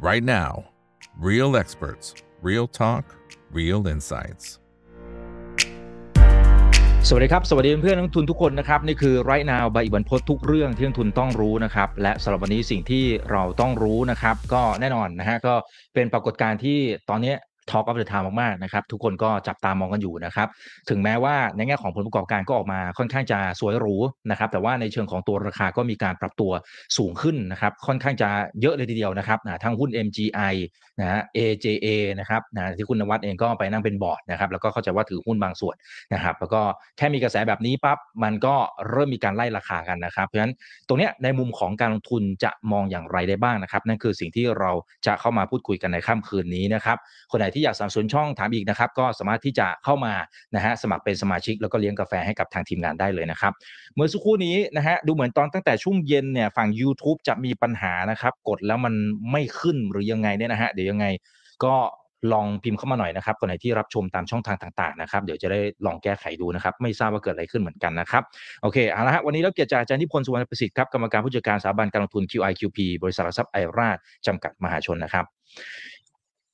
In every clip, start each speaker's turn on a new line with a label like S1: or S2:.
S1: right now. Real experts, real talk, real insights.
S2: สวัสดีครับ สวัสดีเพื่อนนักทุนทุกคนนะครับ นี่คือไรนาวใบอิบันพศทุกเรื่องที่นักทุนต้องรู้นะครับ และสำหรับวันนี้สิ่งที่เราต้องรู้นะครับ ก็แน่นอนนะฮะก็เป็นปรากฏการณ์ที่ตอนนี้ Talk of the Town มากๆนะครับทุกคนก็จับตามองกันอยู่นะครับ ถึงแม้ว่าในแง่ของผลประกอบการก็ออกมาค่อนข้างจะสวยหรูนะครับ แต่ว่าในเชิงของตัวราคาก็มีการปรับตัวสูงขึ้นนะครับ ค่อนข้างจะเยอะเลยทีเดียวนะครับนะทั้งหุ้น MGI นะ AJA นะครับนะที่คุณนวัดเองก็ไปนั่งเป็นบอร์ดนะครับ แล้วก็เข้าใจว่าถือหุ้นบางส่วนนะครับ แล้วก็แค่มีกระแสแบบนี้ปั๊บมันก็เริ่มมีการไล่ราคากันนะครับ เพราะฉะนั้นตรงนี้ในมุมของการลงทุนจะมองอย่างไรได้บ้างนะครับ นั่นคือสิ่งที่เราจะเข้ามาพูดคุยกันในค่ำคืนนี้นะครับคนไหนที่อยากสนับสนุนช่องถามอีกนะครับ ก็สามารถที่จะเข้ามานะฮะสมัครเป็นสมาชิก แล้วก็เลี้ยงกาแฟให้กับทางทีมงานได้เลยนะครับเมื่อสักครู่นี้นะฮะดูเหมือนตอนตั้งแต่ช่วงเย็นเนี่ยฝั่ง YouTube จะมีปัญหานะครับ กดแล้วมันไม่ขึ้นหรือยังไงเนี่ยนะฮะเดี๋ยวยังไงก็ลองพิมพ์เข้ามาหน่อยนะครับคนไหนที่รับชมตามช่องทางต่างๆนะครับเดี๋ยวจะได้ลองแก้ไขดูนะครับ ไม่ทราบว่าเกิดอะไรขึ้นเหมือนกันนะครับโอเคเอาละฮะวันนี้เราเกียรติจากอาจารย์นิพนธ์สุวรรณประสิทธิ์ครับกรรมการผู้จัดการสถาบันการลงทุน QIQP บริษัทหลักทรัพย์ไอราชจำกัดมหาชนนะครับ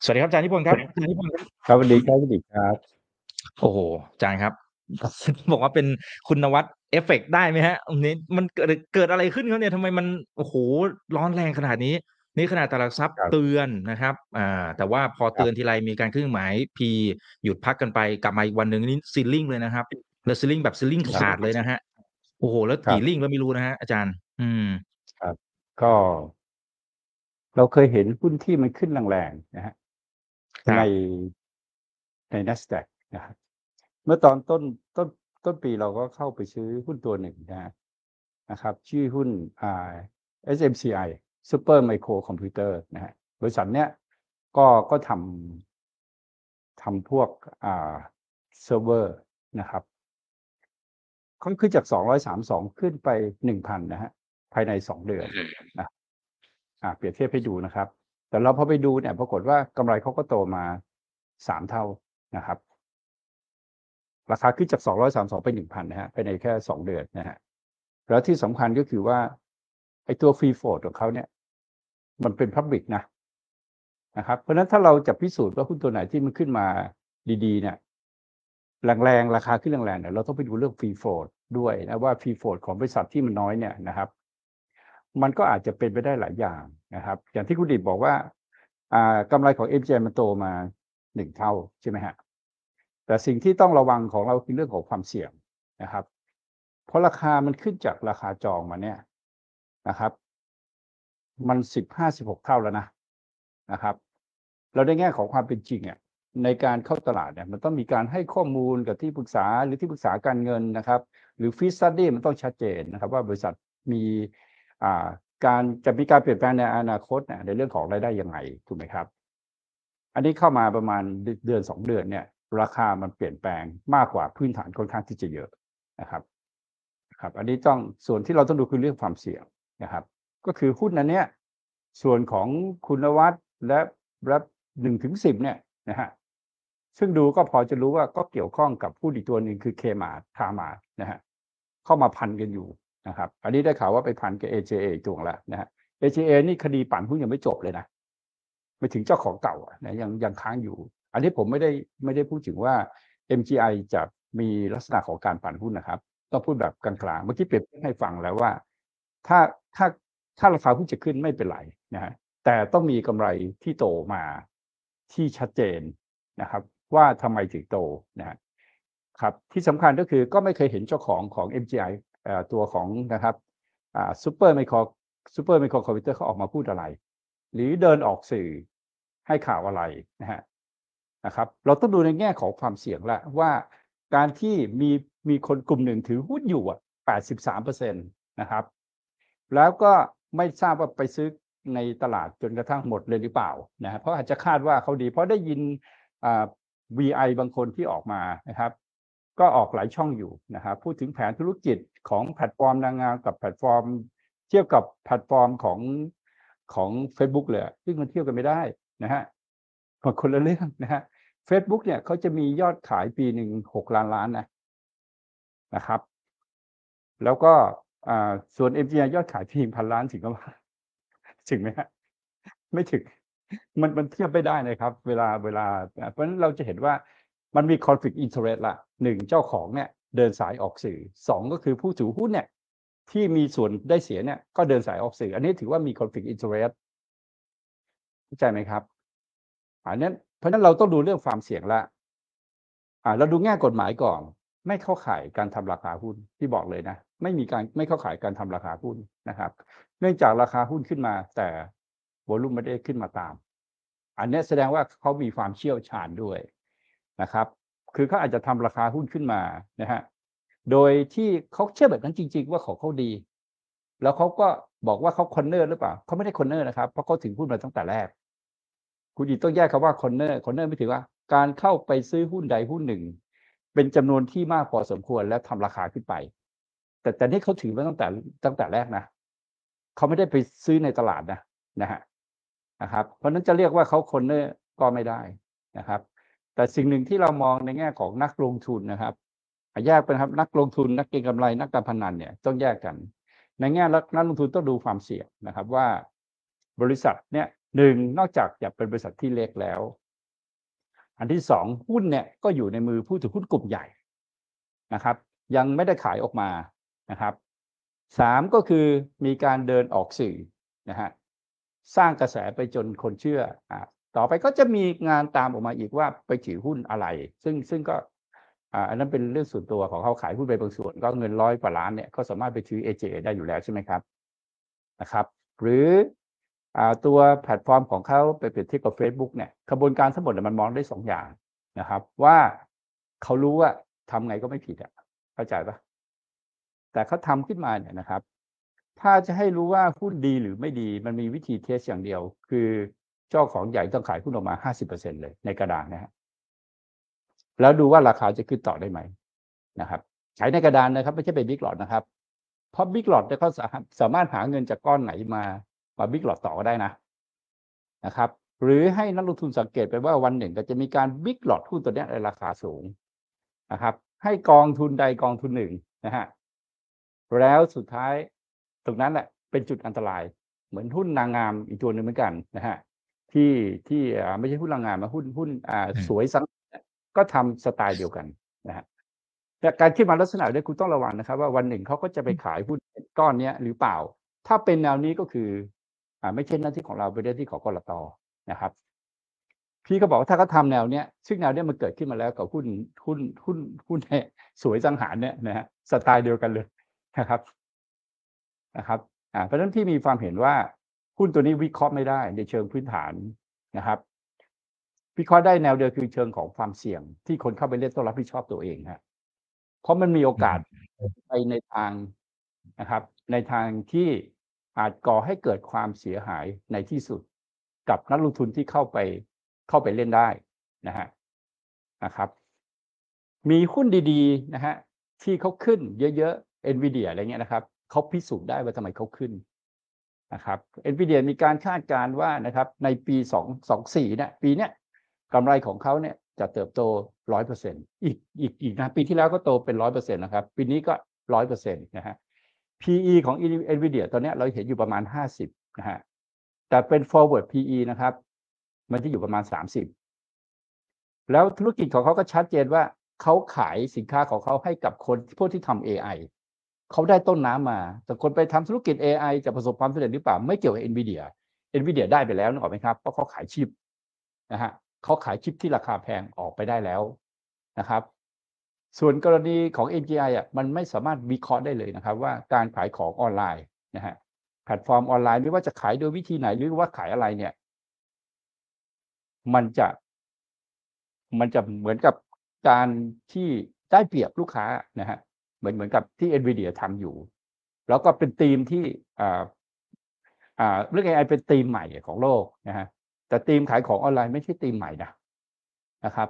S2: สวัสดีครับอาจารย์นิพนธ์ครับอาจารย์นิพนธ์ครับ
S3: ครับสวัสดีครับสวัสดีครับ
S2: โอ้โหอาจารย์ครับบอกว่าเป็นคุณนวัดเอฟเฟกได้ไหมฮะอันนี้มันเกิดเกิดอะไรขึ้นครับเนี่ยทำไมมันโอ้โหร้อนแรงขนาดนี้ นี่ขนาดตลาดทรัพย์เตือนนะครับอ่าแต่ว่าพอเตือนทีไรมีการเครื่องหมาย P หยุดพักกันไปกลับมาอีกวันหนึ่งนี่ซีลิ่งเลยนะครับ แล้วซีลิ่งแบบซีลิ่งขาดเลยนะฮะโอ้โห แล้วกี่ลิ่งแล้วไม่รู้นะฮะอาจารย์ อืม
S3: ครับ ก็ เราเคยเห็นหุ้นที่มันขึ้นแรงๆนะฮะ
S2: ครับ
S3: ในใน NASDAQ นะครับเมื่อตอนต้นต้นต้นปีเราก็เข้าไปซื้อหุ้นตัวหนึ่งนะฮะนะครับ ชื่อหุ้นอ่า SMCI Super Micro Computer นะฮะบริษัทเนี้ยก็ก็ทำทำพวกอ่าเซิร์ฟเวอร์นะครับเขาขึ้นจาก 232 ขึ้นไป 1,000 นะฮะ ภายใน 2 เดือนนะอ่าเปรียบเทียบให้ดูนะครับ แต่เราพอไปดูเนี่ย ปรากฏว่ากำไรเขาก็โตมา3เท่านะครับ ราคาขึ้นจาก232ไป1,000นนะฮะภายในแค่2เดือนนะฮะแล้วที่สำคัญก็คือว่าไอ้ตัวฟรีโฟดของเขาเนี่ย มันเป็นพับบิกนะนะครับเพราะฉะนั้นถ้าเราจะพิสูจน์ว่าหุ้นตัวไหนที่มันขึ้นมาดีๆ เนี่ยแรงๆราคาขึ้นแรงๆเนี่ยเราต้องไปดูเรื่องฟรีโฟดด้วยนะว่าฟรีโฟดของบริษัทที่มันน้อยเนี่ยนะครับ มันก็อาจจะเป็นไปได้หลายอย่างนะครับ อย่างที่คุณดิบบอกว่าอ่ากำไรของ m j มันโตมาหนึ่งเท่าใช่ไหมฮะแต่สิ่งที่ต้องระวังของเราคือเรื่องของความเสี่ยงนะครับ เพราะราคามันขึ้นจากราคาจองมาเนี่ยนะครับ มันสิบห้าสิบหกเท่าแล้วนะนะครับ เราได้แง่ของความเป็นจริงอะในการเข้าตลาดเนี่ยมันต้องมีการให้ข้อมูลกับที่ปรึกษาหรือที่ปรึกษาการเงินนะครับ หรือฟีสตัดดี้มันต้องชัดเจนนะครับ ว่าบริษัทมี การจะมีการเปลี่ยนแปลงในอนาคตเนี่ยในเรื่องของรายได้ยังไงถูกไหมครับ อันนี้เข้ามาประมาณเดือนสองเดือนเนี่ย ราคามันเปลี่ยนแปลงมากกว่าพื้นฐานค่อนข้างที่จะเยอะนะครับครับ อันนี้ต้องส่วนที่เราต้องดูคือเรื่องความเสี่ยงนะครับ ก็คือหุ้นอันเนี้ยส่วนของคุณวัฒน์และและหนึ่งถึงสิบเนี่ยนะฮะซึ่งดูก็พอจะรู้ว่าก็เกี่ยวข้องกับหุ้อีกตัวหนึ่งคือเคมาคามานะฮะเข้ามาพันกันอยู่ นะครับ อันนี้ได้ข่าวว่าไปพันกับ AJA อีกตัวแล้วนะฮะ AJA นี่คดีปั่นหุ้นยังไม่จบเลยนะไม่ถึงเจ้าของเก่าอนะยังยังค้างอยู่ อันนี้ผมไม่ได้ไม่ได้พูดถึงว่า MGI จะมีลักษณะของการปั่นหุ้นนะครับต้องพูดแบบกลางๆเมื่อกี้เปรียบเทียบให้ฟังแล้วว่า ถ้าถ้าถ้าราคาหุ้นจะขึ้นไม่เป็นไรนะฮะแต่ต้องมีกำไรที่โตมาที่ชัดเจนนะครับ ว่าทำไมถึงโตนะฮะครับที่สำคัญก็คือก็ไม่เคยเห็นเจ้าของของ MGI เอ่อ ตัวของนะครับ Super Micro Super Micro Computer เขาออกมาพูดอะไร หรือเดินออกสื่อให้ข่าวอะไรนะฮะนะครับเราต้องดูในแง่ของความเสี่ยงละว่าการที่มีมีคนกลุ่มหนึ่งถือหุ้นอยู่อะ83เปอร์เซ็นตนะครับ แล้วก็ไม่ทราบว่าไปซื้อในตลาดจนกระทั่งหมดเลยหรือเปล่านะฮะเพราะอาจจะคาดว่าเขาดี เพราะได้ยินอ่า VI บางคนที่ออกมานะครับ ก็ออกหลายช่องอยู่นะครับพูดถึงแผนธุรกิจของแพลตฟอร์มนางงามกับแพลตฟอร์ม เทียบกับแพลตฟอร์มของของ Facebook เลยซึ่งมันเทียบกันไม่ได้นะฮะมันคนละเรื่องนะฮะ Facebook เนี่ยเขาจะมียอดขายปีหนึ่งหกล้านล้านนะนะครับ แล้วก็อ่าส่วน MGI ยอดขายเพียงพันล้านถึงก็ว่าถึงไหมฮะไม่ถึงมันมันเทียบไม่ได้นะครับ เวลาเวลา เพราะฉะนั้นเราจะเห็นว่า มันมี conflict interest ละหนึ่งเจ้าของเนี่ยเดินสายออกสื่อสองก็คือผู้ถือหุ้นเนี่ยที่มีส่วนได้เสียเนี่ยก็เดินสายออกสื่อ อันนี้ถือว่ามี conflict interest เข้าใจไหมครับอันนั้นเพราะฉะนั้นเราต้องดูเรื่องความเสี่ยงละอ่าเราดูแง่กฎหมายก่อน ไม่เข้าข่ายการทำราคาหุ้นที่บอกเลยนะไม่มีการไม่เข้าข่ายการทำราคาหุ้นนะครับ เนื่องจากราคาหุ้นขึ้นมา แต่ volume ไม่ได้ขึ้นมาตาม อันนี้แสดงว่าเขามีความเชี่ยวชาญด้วย นะครับ คือเขาอาจจะทำราคาหุ้นขึ้นมานะฮะโดยที่เขาเชื่อแบบนั้นจริง ๆ ว่าของเขาดี แล้วเขาก็บอกว่าเขา corner หรือเปล่าเขาไม่ได้ corner นะครับเพราะเขาถือหุ้นมาตั้งแต่แรก คุณอีต้องแยกคำว่า corner corner ไม่ถือว่าการเข้าไปซื้อหุ้นใดหุ้นหนึ่ง เป็นจำนวนที่มากพอสมควรและทำราคาขึ้นไป แต่แต่นี่เขาถือมาตั้งแต่ตั้งแต่แรกนะเขาไม่ได้ไปซื้อในตลาดนะนะฮะนะครับ เพราะนั้นจะเรียกว่าเขา corner ก็ไม่ได้นะครับ แต่สิ่งหนึ่งที่เรามองในแง่ของนักลงทุนนะครับแยกเป็นครับนักลงทุนนักเก็งกำไรนักการพนันเนี่ยต้องแยกกัน ในแง่นักลงทุนต้องดูความเสี่ยงนะครับว่า บริษัทเนี่ยหนึ่งนอกจากจะเป็นบริษัทที่เล็กแล้ว อันที่สองหุ้นเนี่ยก็อยู่ในมือผู้ถือหุ้นกลุ่มใหญ่นะครับ ยังไม่ได้ขายออกมานะครับสามก็คือมีการเดินออกสื่อนะฮะสร้างกระแสไปจนคนเชื่ออ ต่อไปก็จะมีงานตามออกมาอีกว่าไปถือหุ้นอะไร ซึ่งซึ่งก็อันนั้นเป็นเรื่องส่วนตัวของเขาขายหุ้นไปบางส่วน ก็เงินร้อยกว่าล้านเนี่ยก็สามารถไปถือ AJA ได้อยู่แล้วใช่ไหมครับนะครับ หรืออตัวแพลตฟอร์มของเขาไปเปรียบเทียบกับ Facebook เนี่ยกระบวนการทั้งหมดมันมองได้สองอย่างนะครับ ว่าเขารู้ว่าทำไงก็ไม่ผิดอะเข้าใจปะแต่เขาทำขึ้นมาเนี่ยนะครับ ถ้าจะให้รู้ว่าหุ้นดีหรือไม่ดีมันมีวิธีเทสอย่างเดียว คือ เจ้าของใหญ่ต้องขายหุ้นออกมาห้าสิบเปอร์เซ็นเลยในกระดานนะฮะแล้วดูว่าราคาจะขึ้นต่อได้ไหมนะครับขายในกระดานนะครับ ไม่ใช่เป็นบิ๊กหลอดนะครับ เพราะบิ๊กหลอดเนี่ยเขาสามารถหาเงินจากก้อนไหนมามาบิ๊กหลอดต่อก็ได้นะนะครับ หรือให้นักลงทุนสังเกตไปว่าวันหนึ่งก็จะมีการบิ๊กหลอดหุ้นตัวนี้ในราคาสูงนะครับ ให้กองทุนใดกองทุนหนึ่งนะฮะแล้วสุดท้ายตรงนั้นแหละเป็นจุดอันตราย เหมือนหุ้นนางงามอีกตัวหนึ่งเหมือนกันนะฮะ ที่ที่ไม่ใช่หุ้นนางงามนะหุ้นหุ้นอ่าสวยสังก็ทำสไตล์เดียวกันนะฮะแต่การขึ้นมาลักษณะนี้คุณต้องระวังนะครับ ว่าวันหนึ่งเขาก็จะไปขายหุ้นก้อนเนี้ยหรือเปล่า ถ้าเป็นแนวนี้ก็คืออ่าไม่ใช่หน้าที่ของเราเป็นหน้าที่ของกรตนะครับ พี่ก็บอกว่าถ้าเขาทาแนวเนี้ยซึ่งแนวเนี้ยมันเกิดขึ้นมาแล้วกับหุ้นหุ้นหุ้นหุ้นสวยสังหารเนี่ยนะฮะสไตล์เดียวกันเลยนะครับนะครับอ่าเพราะฉะนั้นพี่มีความเห็นว่า หุ้นตัวนี้วิเคราะห์ไม่ได้ในเชิงพื้นฐานนะครับ วิเคราะห์ได้แนวเดียวคือเชิงของความเสี่ยง ที่คนเข้าไปเล่นต้องรับผิดชอบตัวเองฮะเพราะมันมีโอกาสไปในทางนะครับ ในทางที่อาจก่อให้เกิดความเสียหายในที่สุด กับนักลงทุนที่เข้าไปเข้าไปเล่นได้นะฮะนะครับ มีหุ้นดีๆนะฮะที่เขาขึ้นเยอะๆ NVIDIA อะไรเงี้ยนะครับเขาพิสูจน์ได้ว่าทำไมเขาขึ้น นะครับ NVIDIA มีการคาดการณ์ว่านะครับในปี2 2 4เนี่ยปีเนี้ยกำไรของเขาเนี่ยจะเติบโตร้อยเปอร์เซ็นอีกอีกอีกนะปีที่แล้วก็โตเป็นร้อยเปอร์เซ็นต์นะครับ ปีนี้ก็ร้อยเปอร์เซ็นต์นะฮะ PE ของ NVIDIA ตอนนี้เราเห็นอยู่ประมาณห้าสิบนะฮะแต่เป็น forward PE นะครับ มันจะอยู่ประมาณสามสิบแล้วธุรกิจของเขาก็ชัดเจนว่าเขาขายสินค้าของเขาให้กับคนพวกที่ทำ AI เขาได้ต้นน้ำมา แต่คนไปทำธุรกิจ AI จะประสบความสำเร็จหรือเปล่า ไม่เกี่ยวกับ NVIDIA NVIDIA ได้ไปแล้วนึกออกไหมครับเพราะเขาขายชิปนะฮะเขาขายชิปที่ราคาแพงออกไปได้แล้วนะครับ ส่วนกรณีของ MGI อะมันไม่สามารถวิเคราะห์ได้เลยนะครับ ว่าการขายของออนไลน์นะฮะแพลตฟอร์มออนไลน์ไม่ว่าจะขายโดยวิธีไหนหรือว่าขายอะไรเนี่ย มันจะ มันจะเหมือนกับการที่ได้เปรียบลูกค้านะฮะ เหมือนเหมือนกับที่ NVIDIA ทำอยู่ แล้วก็เป็นธีมที่เรื่อง AI เป็นธีมใหม่ของโลกนะฮะแต่ธีมขายของออนไลน์ไม่ใช่ธีมใหม่นะนะครับ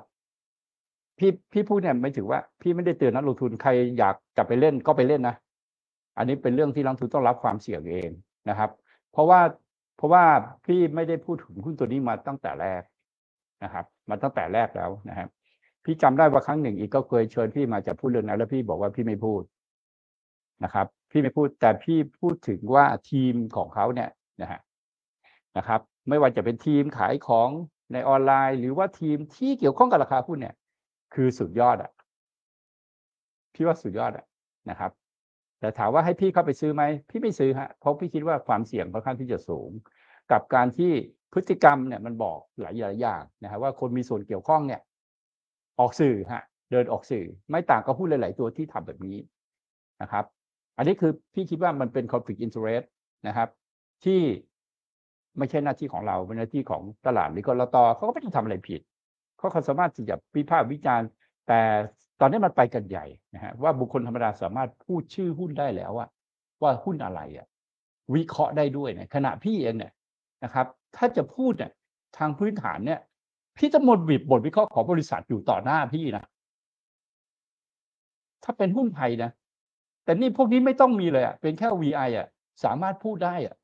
S3: พี่พี่พูดเนี่ยไม่ถือว่าพี่ไม่ได้เตือนนักลงทุนใครอยากจะไปเล่นก็ไปเล่นนะ อันนี้เป็นเรื่องที่นักลงทุนต้องรับความเสี่ยงเองนะครับ เพราะว่าเพราะว่าพี่ไม่ได้พูดถึงหุ้นตัวนี้มาตั้งแต่แรกนะครับ มาตั้งแต่แรกแล้วนะครับ พี่จำได้ว่าครั้งหนึ่งอีกก็เคยเชิญพี่มาจะพูดเรื่องนั้นแล้วพี่บอกว่าพี่ไม่พูดนะครับ พี่ไม่พูดแต่พี่พูดถึงว่าทีมของเขาเนี่ยนะฮะนะครับ ไม่ว่าจะเป็นทีมขายของในออนไลน์ หรือว่าทีมที่เกี่ยวข้องกับราคาหุ้นเนี่ย คือสุดยอดอะพี่ว่าสุดยอดอะนะครับ แต่ถามว่าให้พี่เข้าไปซื้อไหมพี่ไม่ซื้อฮะเพราะพี่คิดว่าความเสี่ยงค่อนข้างที่จะสูง กับการที่พฤติกรรมเนี่ยมันบอกหลายอย่างนะฮะว่าคนมีส่วนเกี่ยวข้องเนี่ย ออกสื่อฮะเดินออกสื่อ ไม่ต่างกับหุ้นหลาย ๆ ตัวที่ทำแบบนี้นะครับ อันนี้คือพี่คิดว่ามันเป็น conflict interest นะครับ ที่ไม่ใช่หน้าที่ของเราเป็นหน้าที่ของตลาดหรือกรตเขาก็ไม่ได้ทำอะไรผิดเขาก็สามารถที่จะวิพากษ์วิจารณ์ แต่ตอนนี้มันไปกันใหญ่นะฮะว่าบุคคลธรรมดาสามารถพูดชื่อหุ้นได้แล้วว่าว่าหุ้นอะไรอะวิเคราะห์ได้ด้วยเนี่ยขณะพี่เองเนี่ยนะครับ ถ้าจะพูดเนี่ยทางพื้นฐานเนี่ย พี่จะหมดบิบบทวิเคราะห์ของบริษัทอยู่ต่อหน้าพี่นะ ถ้าเป็นหุ้นไทยนะ แต่นี่พวกนี้ไม่ต้องมีเลยอะเป็นแค่ VI อะสามารถพูดได้อะ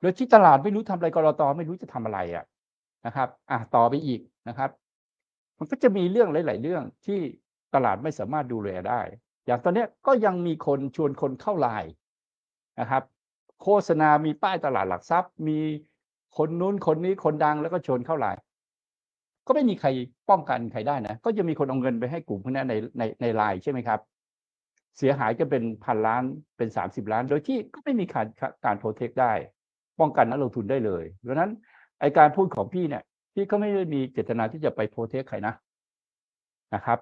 S3: โดยที่ตลาดไม่รู้ทำอะไรกรอตอไม่รู้จะทำอะไรอะนะครับ อะต่อไปอีกนะครับ มันก็จะมีเรื่องหลาย ๆ เรื่องที่ตลาดไม่สามารถดูแลได้ อย่างตอนนี้ก็ยังมีคนชวนคนเข้าไลน์นะครับ โฆษณามีป้ายตลาดหลักทรัพย์มีคนนู้นคนนี้คนดังแล้วก็ชวนเข้าไลน์ ก็ไม่มีใครป้องกันใครได้นะ ก็จะมีคนเอาเงินไปให้กลุ่มพวกนี้ในในในไลน์ใช่ไหมครับ เสียหายก็เป็นพันล้านเป็นสามสิบล้าน โดยที่ก็ไม่มีการการโปรเทคได้ ป้องกันนักลงทุนได้เลยดังนั้นไอการพูดของพี่เนี่ยพี่ก็ไม่ได้มีเจตนาที่จะไปโปรเทคใครนะนะครับ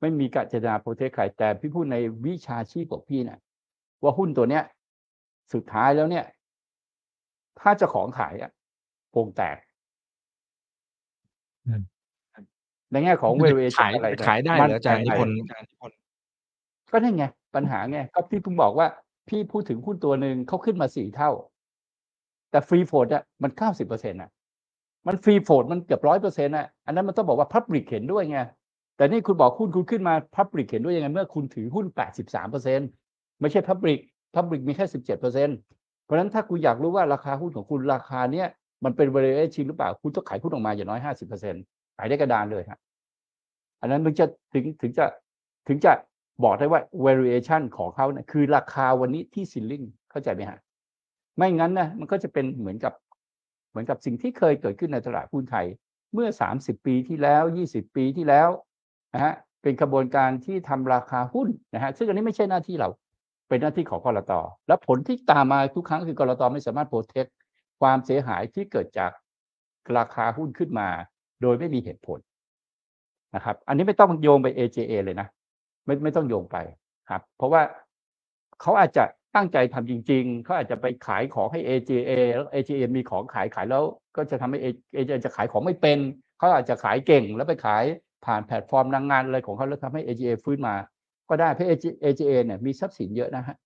S3: ไม่มีการเจตนาโปรเทคใครแต่พี่พูดในวิชาชีพของพี่เนี่ยว่าหุ้นตัวเนี้ย สุดท้ายแล้วเนี่ย ถ้าจะของขายอะโปงแตก ในแง่ของ valuation
S2: ขาย
S3: อะไรเนี่ย
S2: ขายได้เหรออาจารย์นิ
S3: มั่
S2: พ
S3: น
S2: น
S3: ใจ
S2: ธ์
S3: ก็นั่นไง ปัญหาไงก็พี่เพิ่งบอกว่า พี่พูดถึงหุ้นตัวหนึ่งเขาขึ้นมาสี่เท่า แต่ฟรีโฟดอะมันเก้าสิบเปอร์เซ็นต์อะ มันฟรีโฟดมันเกือบร้อยเปอร์เซ็นต์อะอันนั้นมันต้องบอกว่าพับ l ิ c เห็นด้วยไงแต่นี่คุณบอกหุ้นคุณขึ้นมาพับ l ิ c เห็นด้วยยังไงเมื่อคุณถือหุ้นแปดสิบสามเปอร์เซ็นต์ไม่ใช่พับ l ิ c พับ l ิ c มีแค่สิบเจ็ดเปอร์เซ็นต์เพราะฉะนั้นถ้าคุณอยากรู้ว่าราคาหุ้นของคุณราคาเนี้ย มันเป็น valuation หรือเปล่า คุณต้องขายหุ้นออกมาอย่างน้อยห้าสิบเปอร์เซ็นต์ขายได้กระดานเลยฮะอันนั้นมึงจะถึงถึงจะถึงจะบอกได้ว่า valuation ของเขาเนี่ยคือราคาวันนี้ที่ ceiling เข้าใจไหมฮะไม่งั้นนะมันก็จะเป็นเหมือนกับเหมือนกับสิ่งที่เคยเกิดขึ้นในตลาดหุ้นไทย เมื่อ 30 ปีที่แล้ว 20 ปีที่แล้วนะฮะเป็นกระบวนการที่ทำราคาหุ้นนะฮะซึ่งอันนี้ไม่ใช่หน้าที่เราเป็นหน้าที่ของกรตและผลที่ตามมาทุกครั้งคือกรตไม่สามารถโปรเทค ความเสียหายที่เกิดจากราคาหุ้นขึ้นมา โดยไม่มีเหตุผลนะครับ อันนี้ไม่ต้องโยงไป AJA เลยนะ ไม่ไม่ต้องโยงไปครับ เพราะว่าเขาอาจจะตั้งใจทำจริง ๆ เขาอาจจะไปขายของให้ AJA แล้ว AJA มีของขายขายแล้ว ก็จะทำให้ AJA จะขายของไม่เป็น เขาอาจจะขายเก่งแล้วไปขายผ่านแพลตฟอร์มนางงานอะไรของเขาแล้วทำให้ AJA ฟื้นมา ก็ได้เพราะ AJA เนี่ยมีทรัพย์สินเยอะนะฮะ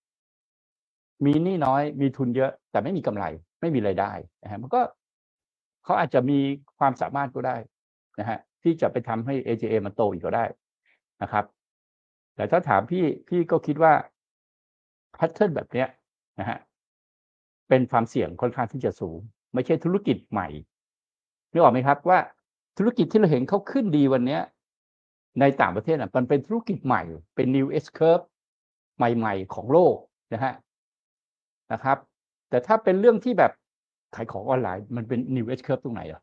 S3: มีหนี้น้อยมีทุนเยอะแต่ไม่มีกำไร ไม่มีรายได้นะฮะมันก็เขาอาจจะมีความสามารถก็ได้นะฮะที่จะไปทำให้ AJA มันโตอีกก็ได้นะครับ แต่ถ้าถามพี่พี่ก็คิดว่าแพทเทิร์นแบบเนี้ยนะฮะเป็นความเสี่ยงค่อนข้างที่จะสูง ไม่ใช่ธุรกิจใหม่นึกออกไหมครับว่าธุรกิจที่เราเห็นเขาขึ้นดีวันเนี้ยในต่างประเทศอะมันเป็นธุรกิจใหม่ เป็น new S curve ใหม่ ๆ ของโลกนะฮะนะครับ แต่ถ้าเป็นเรื่องที่แบบขายของออนไลน์มันเป็น new S curve ตรงไหนอะ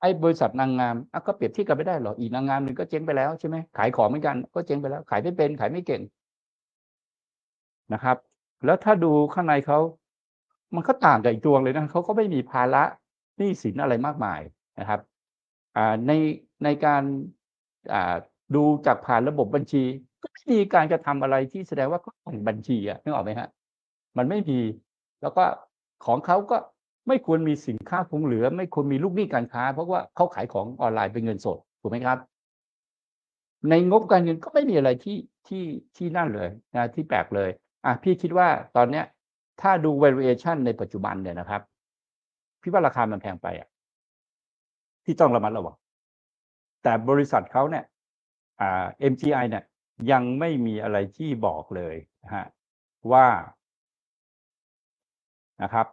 S3: ไอ้บริษัทนางงามอะก็เปรียบเทียบกันไม่ได้หรออีกนางงามหนึ่งก็เจ๊งไปแล้วใช่ไหมขายของเหมือนกัน ก็เจ๊งไปแล้ว ขายไม่เป็นขายไม่เก่งนะครับ แล้วถ้าดูข้างในเขามันก็ต่างกับอีกตัวเลยนะเขาก็ไม่มีภาระหนี้สินอะไรมากมายนะครับอ่าในในการอ่าดูจากผ่านระบบบัญชี ก็ไม่มีการกระทำอะไรที่แสดงว่าเขาแต่งบัญชีอะนึกออกไหมฮะ มันไม่มี แล้วก็ของเขาก็ไม่ควรมีสินค้าคงเหลือ ไม่ควรมีลูกหนี้การค้า เพราะว่าเขาขายของออนไลน์เป็นเงินสดถูกไหมครับ ในงบการเงินก็ไม่มีอะไรที่ที่ที่นั่นเลยนะที่แปลกเลยอะพี่คิดว่าตอนเนี้ย ถ้าดู valuation ในปัจจุบันเนี่ยนะครับ พี่ว่าราคามันแพงไปอะ ที่ต้องระมัดระวังแต่บริษัทเขาเนี่ยอ่า MGI เนี่ย ยังไม่มีอะไรที่บอกเลยนะฮะว่านะครับ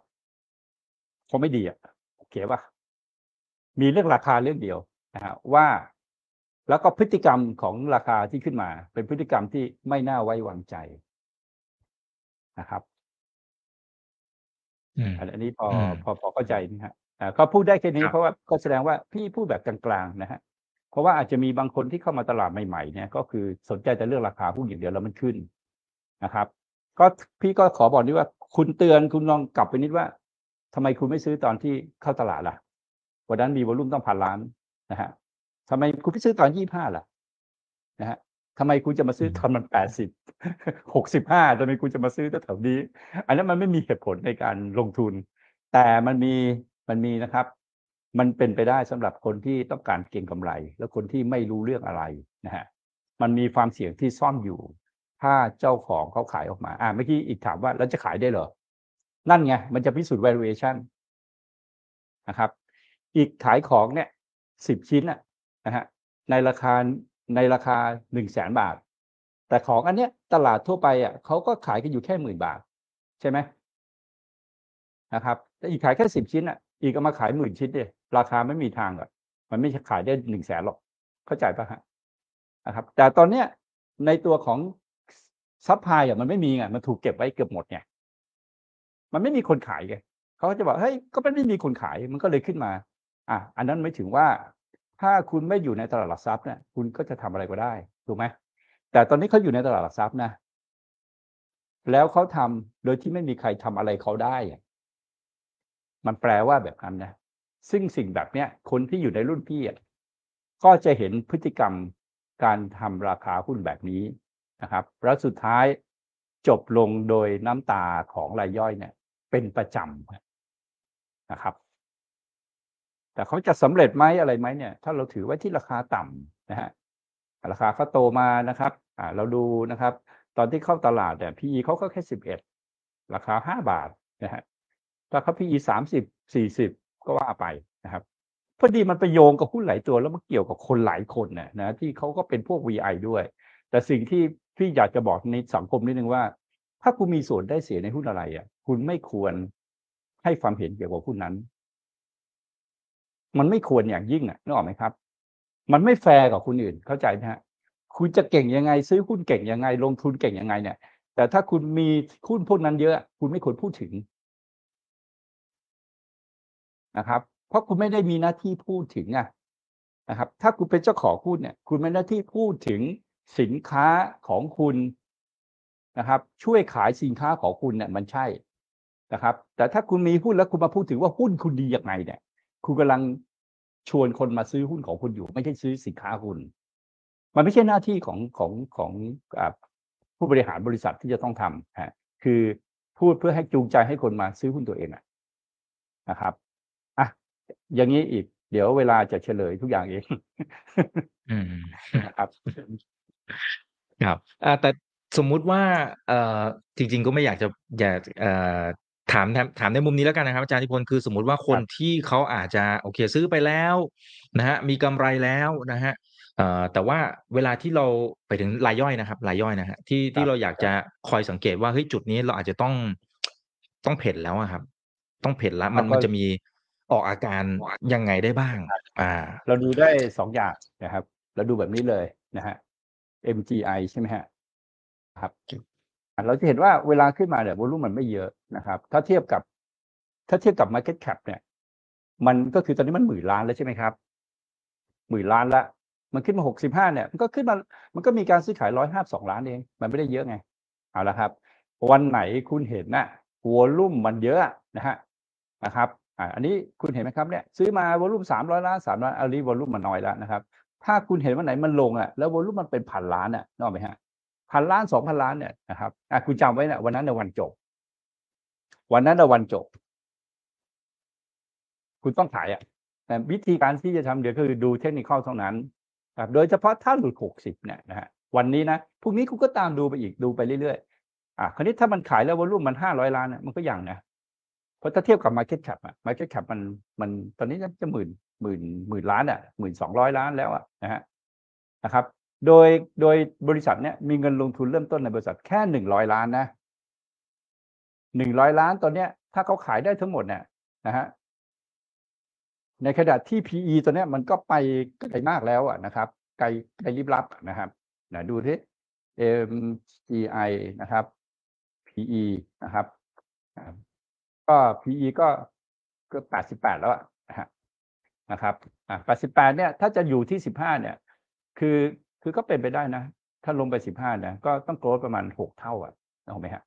S3: คงไม่ดีอะโอเคป่ะมีเรื่องราคาเรื่องเดียวนะฮะว่าแล้วก็พฤติกรรมของราคาที่ขึ้นมา เป็นพฤติกรรมที่ไม่น่าไว้วางใจนะครับ
S2: อืม
S3: อันอันนี้พอ
S2: อืม
S3: พอพอเข้าใจนะฮะอ่าก็พูดได้แค่นี้
S2: ครับ
S3: เพราะว่าก็แสดงว่าพี่พูดแบบกลางๆนะฮะ เพราะว่าอาจจะมีบางคนที่เข้ามาตลาดใหม่ๆเนี่ยก็คือสนใจแต่เรื่องราคาหุ้นอย่างเดียวแล้วมันขึ้นนะครับ ก็พี่ก็ขอบอกนิดว่า คุณเตือนคุณลองกลับไปนิดว่าทำไมคุณไม่ซื้อตอนที่เข้าตลาดล่ะวันนั้นมีวอลุ่มต้องพันล้านนะฮะทำไมคุณไม่ซื้อตอนยี่ห้าล่ะนะฮะทำไมคุณจะมาซื้อตอนมันแปดสิบหกสิบห้าทำไมคุณจะมาซื้อแถวๆนี้ อันนั้นมันไม่มีเหตุผลในการลงทุน แต่มันมีมันมีนะครับ มันเป็นไปได้สำหรับคนที่ต้องการเก็งกำไร แล้วคนที่ไม่รู้เรื่องอะไรนะฮะมันมีความเสี่ยงที่ซ่อนอยู่ ถ้าเจ้าของเขาขายออกมาอ่าเมื่อกี้อีกถามว่าแล้วจะขายได้เหรอ นั่นไง มันจะพิสูจน์ valuation นะครับ อีกขายของเนี่ยสิบชิ้นอะนะฮะในราคาในราคาหนึ่งแสนบาท แต่ของอันเนี้ยตลาดทั่วไปอะเขาก็ขายกันอยู่แค่หมื่นบาท ใช่ไหมนะครับแต่อีกขายแค่สิบชิ้นอะอีกเอามาขายหมื่นชิ้นเนี่ย ราคาไม่มีทางหรอกมันไม่ขายได้หนึ่งแสนหรอก เข้าใจปะฮะนะครับ แต่ตอนเนี้ยในตัวของ supply อะมันไม่มีไงมันถูกเก็บไว้เกือบหมดไงมันไม่มีคนขายไงเขาจะบอกเฮ้ยก็มันไม่มีคนขายมันก็เลยขึ้นมา อะอันนั้นไม่ถือว่า ถ้าคุณไม่อยู่ในตลาดหลักทรัพย์เนี่ยคุณก็จะทำอะไรก็ได้ถูกไหมแต่ตอนนี้เขาอยู่ในตลาดหลักทรัพย์นะแล้วเขาทำโดยที่ไม่มีใครทำอะไรเขาได้มันแปลว่าแบบนั้นนะ ซึ่งสิ่งแบบเนี้ยคนที่อยู่ในรุ่นพี่ก็จะเห็นพฤติกรรมการทำราคาหุ้นแบบนี้นะครับ แล้วสุดท้ายจบลงโดยน้ำตาของรายย่อยเนี่ย เป็นประจำนะครับ แต่เขาจะสำเร็จไหมอะไรไหมเนี่ย ถ้าเราถือไว้ที่ราคาต่ำนะฮะราคาเขาโตมานะครับอ่าเราดูนะครับ ตอนที่เข้าตลาดเนี่ย PE เขาก็แค่สิบเอ็ดราคาห้าบาทนะฮะถ้าเขา PE สามสิบสี่สิบ ก็ว่าไปนะครับพอดีมันไปโยงกับหุ้นหลายตัวแล้วมันเกี่ยวกับคนหลายคนน่ะนะที่เขาก็เป็นพวก VI ด้วย แต่สิ่งที่พี่อยากจะบอกในสังคมนิดนึงว่า ถ้าคุณมีส่วนได้เสียในหุ้นอะไรอะ คุณไม่ควรให้ความเห็นเกี่ยวกับหุ้นนั้น มันไม่ควรอย่างยิ่งอะนึกออกไหมครับ มันไม่แฟร์กับคนอื่นเข้าใจไหมฮะคุณจะเก่งยังไง ซื้อหุ้นเก่งยังไง ลงทุนเก่งยังไงเนี่ย แต่ถ้าคุณมีหุ้นพวกนั้นเยอะ คุณไม่ควรพูดถึง นะครับ เพราะคุณไม่ได้มีหน้าที่พูดถึงอะนะครับ ถ้าคุณเป็นเจ้าของหุ้นเนี่ย คุณมีหน้าที่พูดถึงสินค้าของคุณนะครับ ช่วยขายสินค้าของคุณเนี่ยมันใช่นะครับ แต่ถ้าคุณมีหุ้นแล้วคุณมาพูดถึงว่าหุ้นคุณดียังไงเนี่ย คุณกำลังชวนคนมาซื้อหุ้นของคุณอยู่ ไม่ใช่ซื้อสินค้าคุณ มันไม่ใช่หน้าที่ของของของผู้บริหารบริษัทที่จะต้องทำฮะคือพูดเพื่อให้จูงใจให้คนมาซื้อหุ้นตัวเองอะนะครับ อย่างนี้อีก เดี๋ยวเวลาจะเฉลยทุกอย่างเอง
S2: อืม
S3: นะครับ
S2: ครับอ่าแต่สมมุติว่าเอ่อจริง ๆ ก็ไม่อยากจะอยากเอ่อถามถามถามในมุมนี้แล้วกันนะครับอาจารย์นิพนธ์คือสมมุติว่าคนที่เขาอาจจะโอเคซื้อไปแล้วนะฮะมีกำไรแล้วนะฮะเอ่อแต่ว่าเวลาที่เราไปถึงรายย่อยนะครับรายย่อยนะฮะที่ที่เราอยากจะคอยสังเกตว่าเฮ้ยจุดนี้เราอาจจะต้องต้องเพ่นแล้วอะครับ ต้องเพ่นแล้วมัน
S3: เราก็
S2: มันจะมี ออกอาการยังไงได้บ้าง อ่า
S3: เราดูได้สองอย่างนะครับ เราดูแบบนี้เลยนะฮะ MGI ใช่ไหมฮะครับอะเราจะเห็นว่าเวลาขึ้นมาเนี่ยวอลุ่มมันไม่เยอะนะครับ ถ้าเทียบกับ ถ้าเทียบกับ Market Cap เนี่ย มันก็คือตอนนี้มันหมื่นล้านแล้วใช่ไหมครับหมื่นล้านละมันขึ้นมาหกสิบห้าเนี่ย มันก็ขึ้นมา มันก็มีการซื้อขายร้อยห้าสองล้านเอง มันไม่ได้เยอะไง เอาละครับ วันไหนคุณเห็นน่ะวอลุ่มมันเยอะนะฮะนะครับ อ่าอันนี้คุณเห็นไหมครับเนี่ยซื้อมาวอลุ่มสามร้อยล้านสามล้านอันนี้วอลุ่มมันน้อยแล้วนะครับ ถ้าคุณเห็นวันไหนมันลงอะแล้ววอลุ่มมันเป็นพันล้านอะนึกออกไหมฮะพันล้านสองพันล้านเนี่ยนะครับอะคุณจำไว้นะวันนั้นในวันจบ วันนั้นในวันจบ คุณต้องขายอะแต่วิธีการที่จะทำเดี๋ยวคือดูเทคนิคเท่านั้นครับโดยเฉพาะถ้าหลุดหกสิบเนี่ยนะฮะวันนี้นะพรุ่งนี้คุณก็ตามดูไปอีกดูไปเรื่อยๆอะคราวนี้ถ้ามันขายแล้ววอลุ่มมันห้าร้อยล้านเนี่ยมันก็ยังนะ เพราะถ้าเทียบกับ Market Cap อะ Market Cap มันมันตอนนี้จะหมื่นหมื่นหมื่นล้านอะหมื่นสองร้อยล้านแล้วอะนะฮะนะครับ โดยโดยบริษัทเนี้ยมีเงินลงทุนเริ่มต้นในบริษัทแค่หนึ่งร้อยล้านนะหนึ่งร้อยล้านตอนเนี้ย ถ้าเขาขายได้ทั้งหมดเนี่ยนะฮะในขณะที่ PE ตัวเนี้ยมันก็ไปไกลมากแล้วอะนะครับ ไกลไกลลิบลับนะครับนะดูที่ MGI นะครับ PE นะครับ ก็ PE ก็ก็แปดสิบแปดแล้วนะครับอ่าแปดสิบแปดเนี่ย ถ้าจะอยู่ที่สิบห้าเนี่ย คือคือก็เป็นไปได้นะ ถ้าลงไปสิบห้าเนี่ยก็ต้องโกรธประมาณหกเท่าอะถูกไหมฮะ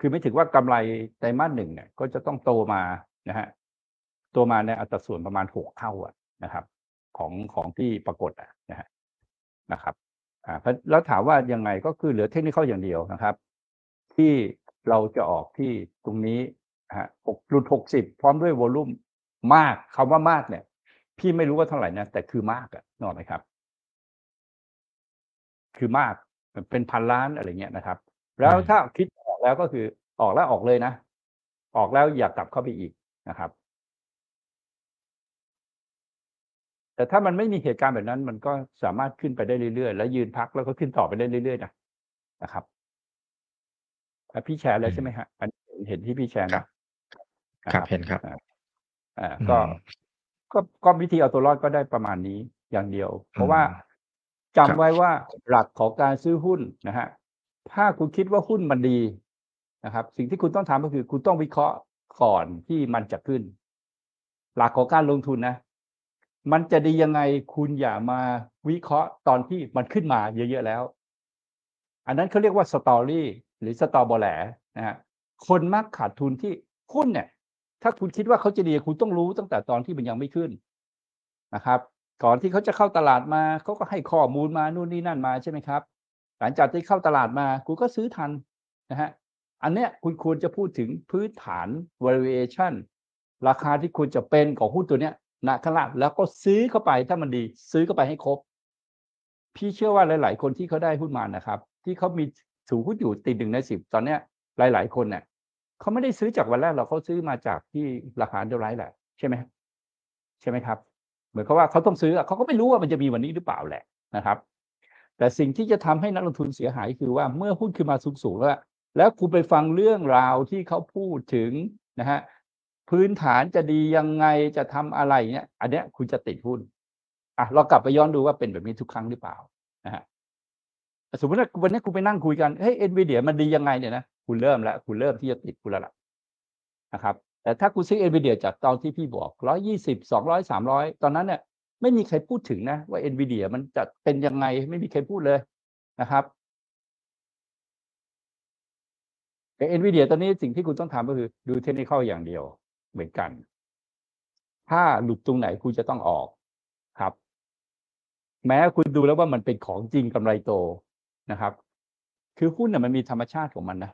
S3: คือไม่ถึงว่ากำไรไตรมาสหนึ่งเนี่ย ก็จะต้องโตมานะฮะโตมาในอัตราส่วนประมาณหกเท่าอะนะครับ ของของที่ปรากฏอะนะฮะนะครับอ่าแล้วถามว่ายังไงก็คือเหลือเทคนิคอย่างเดียวนะครับ ที่เราจะออกที่ตรงนี้ ฮะหกรุ่นหกสิบพร้อมด้วยวอลุ่มมากคำว่ามากเนี่ย พี่ไม่รู้ว่าเท่าไหร่นะแต่คือมากอะนกออกไหมครับ คือมากเป็นพันล้านอะไรเงี้ยนะครับ แล้วถ้าคิดออกแล้วก็คือออกแล้วออกเลยนะ ออกแล้วอย่ากลับเข้าไปอีกนะครับ แต่ถ้ามันไม่มีเหตุการณ์แบบนั้น มันก็สามารถขึ้นไปได้เรื่อยๆ แล้วยืนพักแล้วก็ขึ้นต่อไปได้เรื่อยๆนะนะครับอะพี่แชร์แล้วใช่ไหมฮะอันนี้เห็นที่พี่แชร์
S2: ครั
S3: นะ
S2: บ
S3: นะ
S2: ครับเห็นครับ
S3: อ่าอ่า
S2: อืม
S3: ก็ก็ก็วิธีเอาตัวรอดก็ได้ประมาณนี้อย่างเดียว เพราะว่า
S2: อืม
S3: จำ
S2: ครับ
S3: ไว้ว่าหลักของการซื้อหุ้นนะฮะถ้าคุณคิดว่าหุ้นมันดีนะครับ สิ่งที่คุณต้องทำก็คือ คุณต้องวิเคราะห์ก่อนที่มันจะขึ้น หลักของการลงทุนนะ มันจะดียังไงคุณอย่ามาวิเคราะห์ตอนที่มันขึ้นมาเยอะๆแล้ว อันนั้นเขาเรียกว่าสตอรี่หรือสตอบอแหลนะฮะคนมักขาดทุนที่หุ้นเนี่ย ถ้าคุณคิดว่าเขาจะดีคุณต้องรู้ตั้งแต่ตอนที่มันยังไม่ขึ้นนะครับ ก่อนที่เขาจะเข้าตลาดมาเขาก็ให้ข้อมูลมานู่นนี่นั่นมาใช่ไหมครับ หลังจากที่เข้าตลาดมาคุณก็ซื้อทันนะฮะอันเนี้ยคุณควรจะพูดถึงพื้นฐาน valuation ราคาที่ควรจะเป็นของหุ้นตัวเนี้ยณขณะแล้วก็ซื้อเข้าไปถ้ามันดี ซื้อเข้าไปให้ครบ พี่เชื่อว่าหลาย ๆ คนที่เขาได้หุ้นมานะครับ ที่เขามีถือหุ้นอยู่ติดหนึ่งในสิบตอนเนี้ยหลาย ๆ คนเนี่ย เขาไม่ได้ซื้อจากวันแรกหรอกเขาซื้อมาจากที่ราคาเดลไลท์แหละ ใช่ไหมใช่ไหมครับ เหมือนกับว่าเขาต้องซื้ออะเขาก็ไม่รู้ว่ามันจะมีวันนี้หรือเปล่าแหละนะครับ แต่สิ่งที่จะทำให้นักลงทุนเสียหายคือว่าเมื่อหุ้นขึ้นมาสูงๆแล้ว แล้วคุณไปฟังเรื่องราวที่เขาพูดถึงนะฮะพื้นฐานจะดียังไงจะทำอะไรเนี่ยอันเนี้ยคุณจะติดหุ้นอะเรากลับไปย้อนดูว่าเป็นแบบนี้ทุกครั้งหรือเปล่านะฮะสมมติว่าวันนี้คุณไปนั่งคุยกันเฮ้ยเอ็นวีเดียมันดียังไงเนี่ยนะ คุณเริ่มแล้วคุณเริ่มที่จะติดคุณแล้วล่ะนะครับ แต่ถ้าคุณซื้อเอ็นวีเดียจากตอนที่พี่บอกร้อยยี่สิบสองร้อยสามร้อยตอนนั้นเนี่ยไม่มีใครพูดถึงนะว่าเอ็นวีเดียมันจะเป็นยังไงไม่มีใครพูดเลยนะครับแต่เอ็นวีเดียตอนนี้สิ่งที่คุณต้องทำก็คือดูเทคนิคอย่างเดียวเหมือนกัน ถ้าหลุดตรงไหนคุณจะต้องออกครับ แม้คุณดูแล้วว่ามันเป็นของจริงกำไรโตนะครับ คือหุ้นเนี่ยมันมีธรรมชาติของมันนะ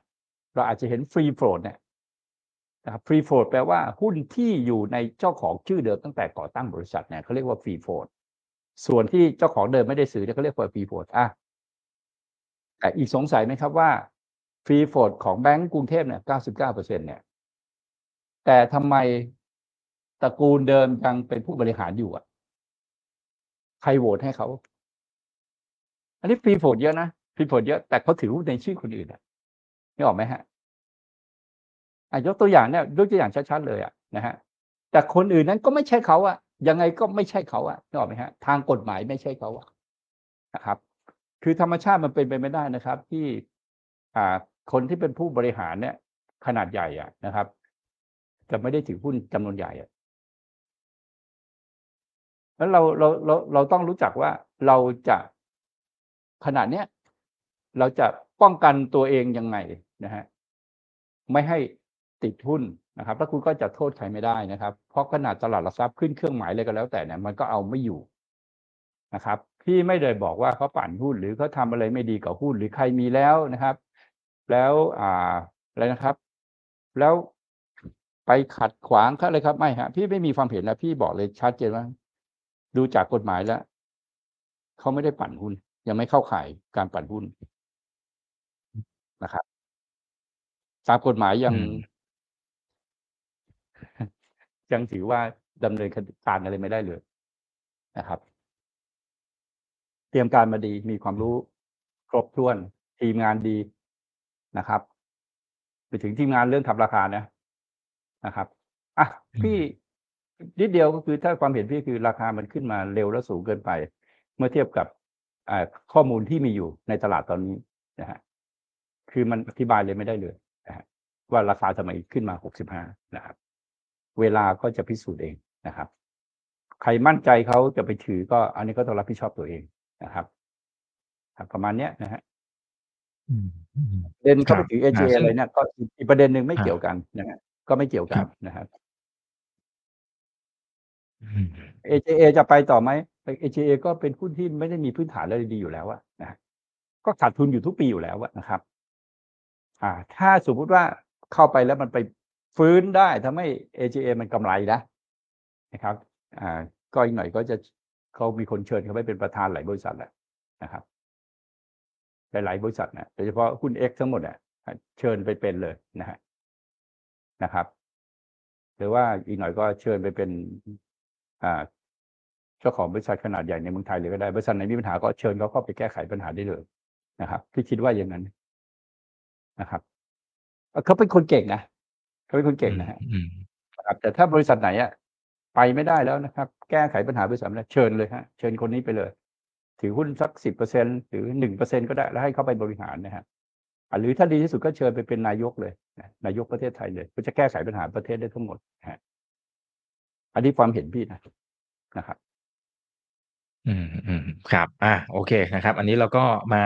S3: เราอาจจะเห็น free float เนี่ยนะครับ free float แปลว่าหุ้นที่อยู่ในเจ้าของชื่อเดิมตั้งแต่ก่อตั้งบริษัทเนี่ยเขาเรียกว่า free float ส่วนที่เจ้าของเดิมไม่ได้ซื้อเนี่ยเขาเรียกว่า free float อะแต่อีกสงสัยไหมครับว่า free float ของแบงก์กรุงเทพเนี่ย99เปอร์เซ็นเนี่ยแต่ทำไมตระกูลเดิมยังเป็นผู้บริหารอยู่อะ ใครโหวตให้เขา อันนี้ฟรีโฟลดเยอะนะฟรีโฟลดเยอะแต่เขาถือในชื่อคนอื่นอะ นี่ออกไหมฮะอะยกตัวอย่างเนี่ยยกตัวอย่างชัดๆเลยอะนะฮะแต่คนอื่นนั้นก็ไม่ใช่เขาอะยังไงก็ไม่ใช่เขาอะนี่ออกไหมฮะ ทางกฎหมายไม่ใช่เขาอะนะครับ คือธรรมชาติมันเป็นไปไม่ได้นะครับ ที่อ่าคนที่เป็นผู้บริหารเนี่ย ขนาดใหญ่อะนะครับ จะไม่ได้ถือหุ้นจำนวนใหญ่อะแล้วเราเราเราเราต้องรู้จักว่าเราจะขนาดเนี้ย เราจะป้องกันตัวเองยังไงนะฮะไม่ให้ติดหุ้นนะครับแล้วคุณก็จะโทษใครไม่ได้นะครับ เพราะขนาดตลาดหลักทรัพย์ขึ้นเครื่องหมายเลยก็แล้วแต่เนี่ยมันก็เอาไม่อยู่นะครับพี่ไม่ได้บอกว่าเขาปั่นหุ้นหรือเขาทำอะไรไม่ดีกับหุ้นหรือใครมีแล้วนะครับ แล้วอ่าอะไรนะครับ แล้วไปขัดขวางเขาเลยครับไม่ฮะพี่ไม่มีความเห็นนะพี่บอกเลยชัดเจนว่า ดูจากกฎหมายแล้วเขาไม่ได้ปั่นหุ้น ยังไม่เข้าข่ายการปั่นหุ้น นะครับ ตามกฎหมายยัง
S2: อืม
S3: ยังถือว่าดำเนินการอะไรไม่ได้เลยนะครับ เตรียมการมาดีมีความรู้ครบถ้วน ทีมงานดีนะครับ ไปถึงทีมงานเรื่องทำราคานะนะครับอะพี่นิดเดียวก็คือถ้าความเห็นพี่คือราคามันขึ้นมาเร็วและสูงเกินไป เมื่อเทียบกับอ่าข้อมูลที่มีอยู่ในตลาดตอนนี้นะฮะ คือมันอธิบายเลยไม่ได้เลยนะฮะว่าราคาทำไมขึ้นมาหกสิบห้านะครับ เวลาก็จะพิสูจน์เองนะครับ ใครมั่นใจเขาจะไปถือก็อันนี้ก็ต้องรับผิดชอบตัวเองนะครับครับประมาณเนี้ยนะฮะ
S2: อืมอืม
S3: ประเด็นเข้า
S2: ค
S3: ไป
S2: รับ
S3: ถือ
S2: อ่า
S3: AJA
S2: ซึ่ง
S3: อะไรเนี่ยก็อีกประเด็นหนึ่งไม่
S2: ครับ
S3: เกี่ยวกันนะฮะก็ไม่เกี่ยวกั
S2: คนรับ
S3: นะครับ
S2: อืม
S3: AJA จะไปต่อไหม AJA ก็เป็นหุ้นที่ไม่ได้มีพื้นฐานอะไรดีอยู่แล้วอะนะก็ขาดทุนอยู่ทุกปีอยู่แล้วอะนะครับ อ่า ถ้าสมมุติว่าเข้าไปแล้วมันไปฟื้นได้ทำให้ AJA มันกำไรนะนะครับ อ่า ก็อีกหน่อยก็จะเขามีคนเชิญเขาไปเป็นประธานหลายบริษัทแหละนะครับหลายๆบริษัทนะโดยเฉพาะหุ้น X ทั้งหมดอะเชิญไปเป็นเลยนะฮะนะครับ หรือว่าอีกหน่อยก็เชิญไปเป็นอ่าเจ้าของบริษัทขนาดใหญ่ในเมืองไทยเลยก็ได้บริษัทไหนมีปัญหาก็เชิญเขาเข้าไปแก้ไขปัญหาได้เลยนะครับพี่คิดว่าอย่างนั้น นะครับเอ่อเขาเป็นคนเก่งนะเขาเป็นคนเก่งนะฮะ
S2: อืม
S3: นะครับแต่ถ้าบริษัทไหนอะไปไม่ได้แล้วนะครับ แก้ไขปัญหาบริษัทไม่ได้เชิญเลยฮะเชิญคนนี้ไปเลย ถือหุ้นสักสิบเปอร์เซ็นหรือหนึ่งเปอร์เซ็นก็ได้ แล้วให้เขาไปบริหารนะฮะอะหรือถ้าดีที่สุดก็เชิญไปเป็นนายกเลยนะนายกประเทศไทยเลยก็จะแก้ไขปัญหาประเทศได้ทั้งหมดนะฮะอันนี้ความเห็นพี่นะนะครับ
S2: อืมอืมครับ อ่าโอเคนะครับ อันนี้เราก็มา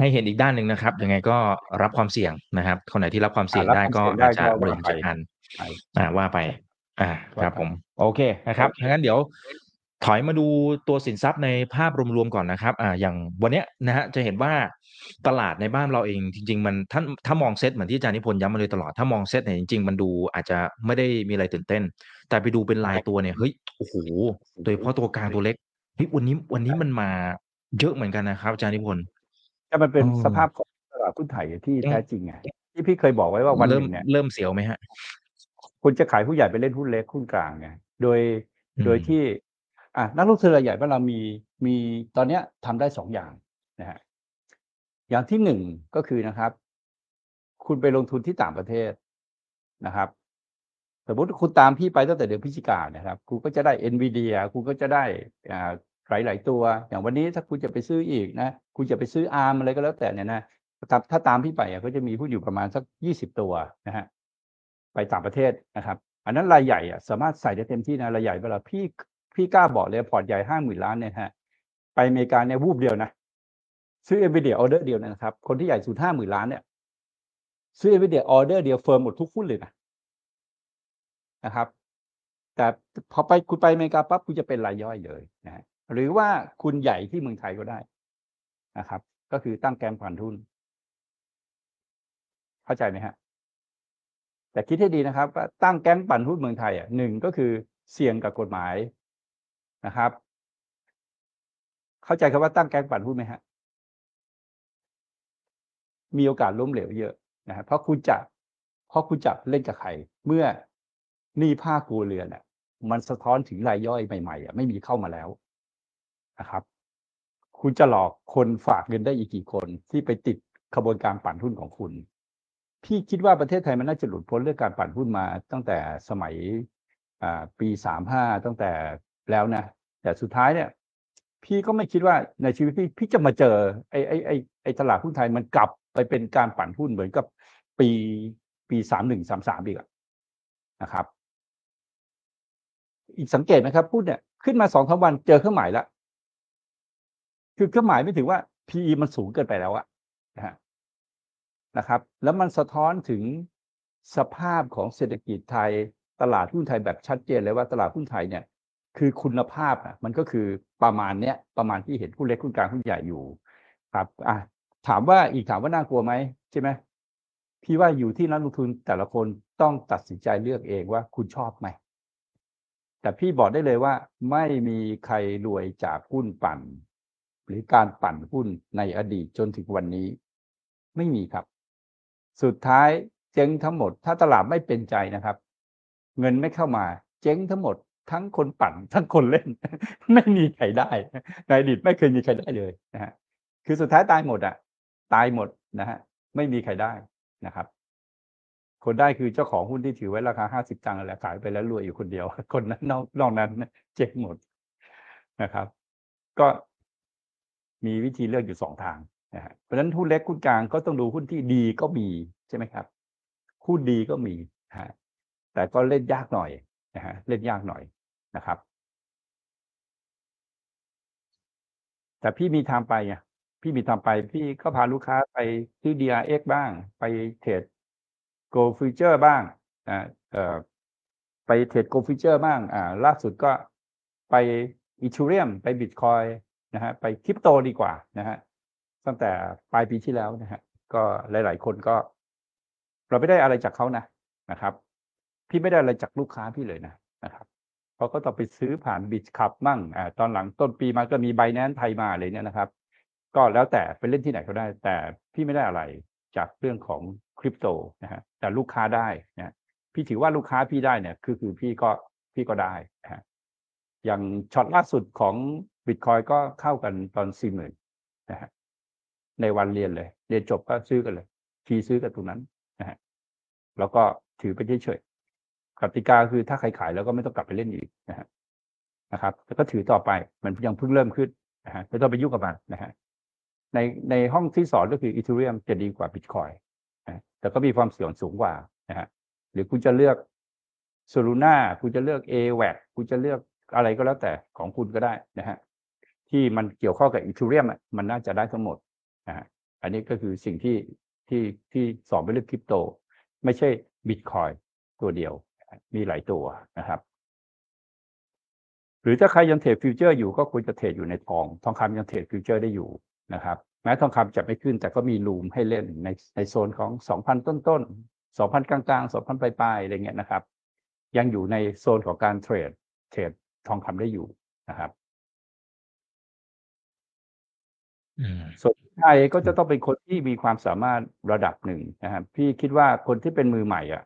S2: ให้เห็นอีกด้านหนึ่งนะครับ ยังไงก็รับความเสี่ยงนะครับ คนไหนที่รับความเสี่ยง
S3: อ่ารับ
S2: ได้
S3: ความ
S2: ก็
S3: เสี่ยงได้
S2: อาจจะ
S3: ก็
S2: บริ
S3: ว่า
S2: หาร
S3: ไป
S2: จัดการ
S3: ใช่
S2: อ่าว่าไป อ่า
S3: ว่า
S2: ครับ
S3: ไป
S2: ผม โอเคนะครับ
S3: โอเค
S2: งั้นเดี๋ยวถอยมาดูตัวสินทรัพย์ในภาพรวมๆก่อนนะครับ อ่า อย่างวันเนี้ยนะฮะจะเห็นว่าตลาดในบ้านเราเองจริง ๆ มันถ้าถ้ามองเซตเหมือนที่อาจารย์นิพนธ์ย้ำมาโดยตลอดถ้ามองเซตเนี่ยจริงๆ มันดูอาจจะไม่ได้มีอะไรตื่นเต้น แต่ไปดูเป็นรายตัวเนี่ยเฮ้ยโอ้โหโดยเฉพาะตัวกลางตัวเล็กเฮ้ยวันนี้วันนี้มันมาเยอะเหมือนกันนะครับอาจารย์นิพนธ์
S3: แต่มันเป็น
S2: เออ
S3: สภาพของตลาดหุ้นไทยที่
S2: ยัง
S3: แท้จริงไงที่พี่เคยบอกไว้ว่าวันห
S2: เริ่ม
S3: นึ่งเนี่ย
S2: เริ่มเสียวไหมฮะ
S3: คุณจะขายผู้ใหญ่ไปเล่นหุ้นเล็กหุ้นกลางไงโดย
S2: อืม
S3: โดยที่ อะนักลงทุนรายใหญ่บ้านเรามีมีตอนเนี้ยทำได้สองอย่างนะฮะอย่างที่หนึ่งก็คือนะครับ คุณไปลงทุนที่ต่างประเทศนะครับสมมติคุณตามพี่ไปตั้งแต่เดือนพฤศจิกายนนะครับ คุณก็จะได้ NVIDIA คุณก็จะได้อ่าหลายๆตัว อย่างวันนี้ถ้าคุณจะไปซื้ออีกนะ คุณจะไปซื้ออาร์มอะไรก็แล้วแต่เนี่ยนะถ้าถ้าตามพี่ไปอะก็จะมีหุ้นอยู่ประมาณสักยี่สิบตัวนะฮะไปต่างประเทศนะครับ อันนั้นรายใหญ่อะสามารถใส่ได้เต็มที่นะรายใหญ่เวลาพี่พี่กล้าบอกเลยพอร์ตใหญ่ห้าหมื่นล้านเนี่ยฮะไปอเมริกาเนี่ยวูบเดียวนะซื้อเอ i เดียออเดอร์เดียวนะครับ คนที่ใหญ่สุดห้าหมื่นล้านเนี่ยซื้อเอ i เดียออเดอร์เดียวเฟิร์มหมดทุกหุ้นเลยนะนะครับ แต่พอไปคุณไปอเมริกาปั๊บคุณจะเป็นรายย่อยเลยนะหรือว่าคุณใหญ่ที่เมืองไทยก็ได้ นะครับ ก็คือตั้งแกมผ่านทุน เข้าใจไหมฮะ แต่คิดให้ดีนะครับว่าตั้งแก๊งปั่นหุ้นเมืองไทยอะหนึ่งก็คือเสี่ยงกับกฎหมายนะครับ เข้าใจคำว่าตั้งแก๊งปั่นหุ้นไหมฮะมีโอกาสล้มเหลวเยอะนะฮะเพราะคุณจะเพราะคุณจะเล่นกับใครเมื่อนี่ผ้าคครัวเรือนอะ มันสะท้อนถึงรายย่อยใหม่ๆอะไม่มีเข้ามาแล้วนะครับ คุณจะหลอกคนฝากเงินได้อีกกี่คนที่ไปติดขบวนการปั่นหุ้นของคุณ พี่คิดว่าประเทศไทยมันน่าจะหลุดพ้นเรื่องการปั่นหุ้นมาตั้งแต่สมัยปีสามห้าตั้งแต่แล้วนะ แต่สุดท้ายเนี่ย พี่ก็ไม่คิดว่าในชีวิตพี่พี่จะมาเจอไอ้ไอ้ไอ้ไอ้ตลาดหุ้นไทยมันกลับไปเป็นการปั่นหุ้นเหมือนกับปีปีสามหนึ่งสามสามอีกนะครับ อีกสังเกตนะครับพูดเนี่ยขึ้นมาสองสาวันเจอเครื่องหมายแล้ว คือเครื่องหมายไม่ถึงว่า PE มันสูงเกินไปแล้วอะนะฮะนะครับ แล้วมันสะท้อนถึงสภาพของเศรษฐกิจไทยตลาดหุ้นไทยแบบชัดเจนเลยว่าตลาดหุ้นไทยเนี่ย คือคุณภาพอะมันก็คือประมาณเนี้ยประมาณที่เห็นหุ้นเล็กหุ้นกลางหุ้นใหญ่อยู่ ครับอะถามว่าอีกถามว่าน่ากลัวไหมใช่ไหมพี่ว่าอยู่ที่นักลงทุนแต่ละคนต้องตัดสินใจเลือกเองว่าคุณชอบไหมแต่พี่บอกได้เลยว่าไม่มีใครรวยจากหุ้นปั่น หรือการปั่นหุ้นในอดีตจนถึงวันนี้ ไม่มีครับ สุดท้ายเจ๊งทั้งหมด ถ้าตลาดไม่เป็นใจนะครับ เงินไม่เข้ามา เจ๊งทั้งหมด ทั้งคนปั่น ทั้งคนเล่น ไม่มีใครได้ในอดีตไม่เคยมีใครได้เลยนะฮะคือสุดท้ายตายหมดอะ ตายหมดนะฮะไม่มีใครได้นะครับ คนได้คือเจ้าของหุ้นที่ถือไว้ราคาห้าสิบตังค์นั่นแหละขายไปแล้วรวยอยู่คนเดียว คนนั้นนอกนอกนั้นเจ๊งหมดนะครับ ก็ มีวิธีเลือกอยู่สองทางนะฮะเพราะฉะนั้นหุ้นเล็กหุ้นกลางก็ต้องดูหุ้นที่ดีก็มีใช่ไหมครับหุ้นดีก็มีฮะแต่ก็เล่นยากหน่อยนะฮะเล่นยากหน่อยนะครับ แต่พี่มีทางไปไงพี่มีทางไป พี่ก็พาลูกค้าไปซื้อ DRX บ้าง ไปเทรด Go Future บ้างอ่าเอ่อไปเทรด Go Future บ้างอ่าล่าสุดก็ไปอีทูเรียมไปบิตคอย นะฮะไปคริปโตดีกว่านะฮะตั้งแต่ปลายปีที่แล้วนะฮะก็หลาย ๆ คนก็ เราไม่ได้อะไรจากเขานะนะครับ พี่ไม่ได้อะไรจากลูกค้าพี่เลยนะนะครับเขาก็ต้องไปซื้อผ่านบิตคับมั่งอ่าตอนหลังต้นปีมาก็มีไบแนนไทยมาเลยเนี่ยนะครับ ก็แล้วแต่ไปเล่นที่ไหนก็ได้ แต่พี่ไม่ได้อะไรจากเรื่องของคริปโตนะฮะแต่ลูกค้าได้นะพี่ถือว่าลูกค้าพี่ได้เนี่ยคือคือพี่ก็พี่ก็ได้นะฮะอย่างช็อตล่าสุดของ บิตคอยก็เข้ากันตอนสี่หมื่นนะฮะในวันเรียนเลย เรียนจบก็ซื้อกันเลยทีซื้อกันตรงนั้นนะฮะแล้วก็ถือไปเฉยๆกติกาคือถ้าใครขายแล้วก็ไม่ต้องกลับไปเล่นอีกนะฮะนะครับแล้วก็ถือต่อไปมันยังเพิ่งเริ่มขึ้นนะฮะไม่ต้องไปยุ่งกับมันนะฮะในในห้องที่สอนก็คืออีเทเรียมจะดีกว่าบิตคอยนะแต่ก็มีความเสี่ยงสูงกว่านะฮะหรือคุณจะเลือกโซลูน่าคุณจะเลือก a w a c คุณจะเลือกอะไรก็แล้วแต่ของคุณก็ได้นะฮะ ที่มันเกี่ยวข้องกับอีเทเรียมมันน่าจะได้ทั้งหมดนะฮะอันนี้ก็คือสิ่งที่ที่ที่สอนไปเรื่องคริปโต ไม่ใช่บิตคอยตัวเดียว มีหลายตัวนะครับ หรือถ้าใครยังเทรด future อยู่ก็ควรจะเทรดอยู่ในทอง ทองคำยังเทรด future ได้อยู่นะครับแม้ทองคำจะไม่ขึ้นแต่ก็มี room ให้เล่นในในโซนของสองพันต้นต้นสองพันกลางๆสองพันปลายๆอะไรเงี้ยนะครับ ยังอยู่ในโซนของการเทรดเทรดทองคำได้อยู่นะครับ ส่วนไทยก็จะต้องเป็นคนที่มีความสามารถระดับหนึ่งนะครับพี่คิดว่าคนที่เป็นมือใหม่อะ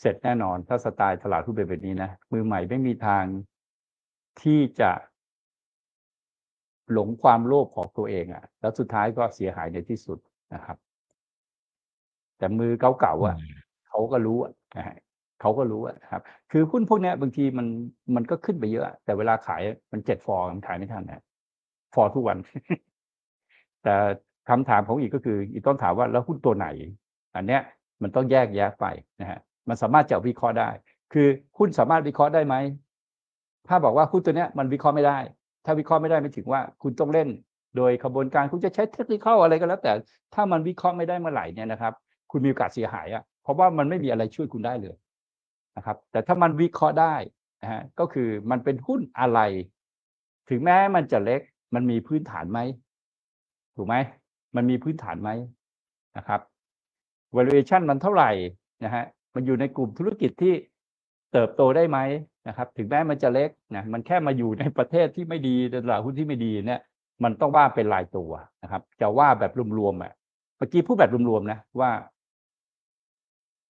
S3: เสร็จแน่นอนถ้าสไตล์ตลาดหุ้นเป็นแบบนี้นะมือใหม่ไม่มีทางที่จะหลงความโลภของตัวเองอะ แล้วสุดท้ายก็เสียหายในที่สุดนะครับ แต่มือเก่าๆอะเขาก็รู้อะนะฮะเขาก็รู้อะครับ คือหุ้นพวกเนี้ยบางทีมันมันก็ขึ้นไปเยอะอะ แต่เวลาขายมันเจ็ดฟอร์มันขายไม่ทันนะฟอร์ทุกวัน แต่คำถามของอีกก็คืออีกต้องถามว่าแล้วหุ้นตัวไหน อันเนี้ยมันต้องแยกแยะไปนะฮะมันสามารถจะวิเคราะห์ได้ คือหุ้นสามารถวิเคราะห์ได้ไหมถ้าบอกว่าหุ้นตัวเนี้ยมันวิเคราะห์ไม่ได้ ถ้าวิเคราะห์ไม่ได้ไม่ถึงว่าคุณต้องเล่น โดยกระบวนการคุณจะใช้เทคนิคอะไรก็แล้ว แต่ถ้ามันวิเคราะห์ไม่ได้เมื่อไหร่เนี่ยนะครับ คุณมีโอกาสเสียหายอะเพราะว่ามันไม่มีอะไรช่วยคุณได้เลยนะครับ แต่ถ้ามันวิเคราะห์ได้นะฮะก็คือมันเป็นหุ้นอะไร ถึงแม้มันจะเล็กมันมีพื้นฐานไหม ถูกไหมมันมีพื้นฐานไหมนะครับ valuation มันเท่าไหร่นะฮะมันอยู่ในกลุ่มธุรกิจที่เติบโตได้ไหมนะครับ ถึงแม้มันจะเล็กนะมันแค่มาอยู่ในประเทศที่ไม่ดีตลาดหุ้นที่ไม่ดีเนี่ย มันต้องว่าเป็นรายตัวนะครับ จะว่าแบบรวมๆอะเมื่อกี้พูดแบบรวมๆนะว่า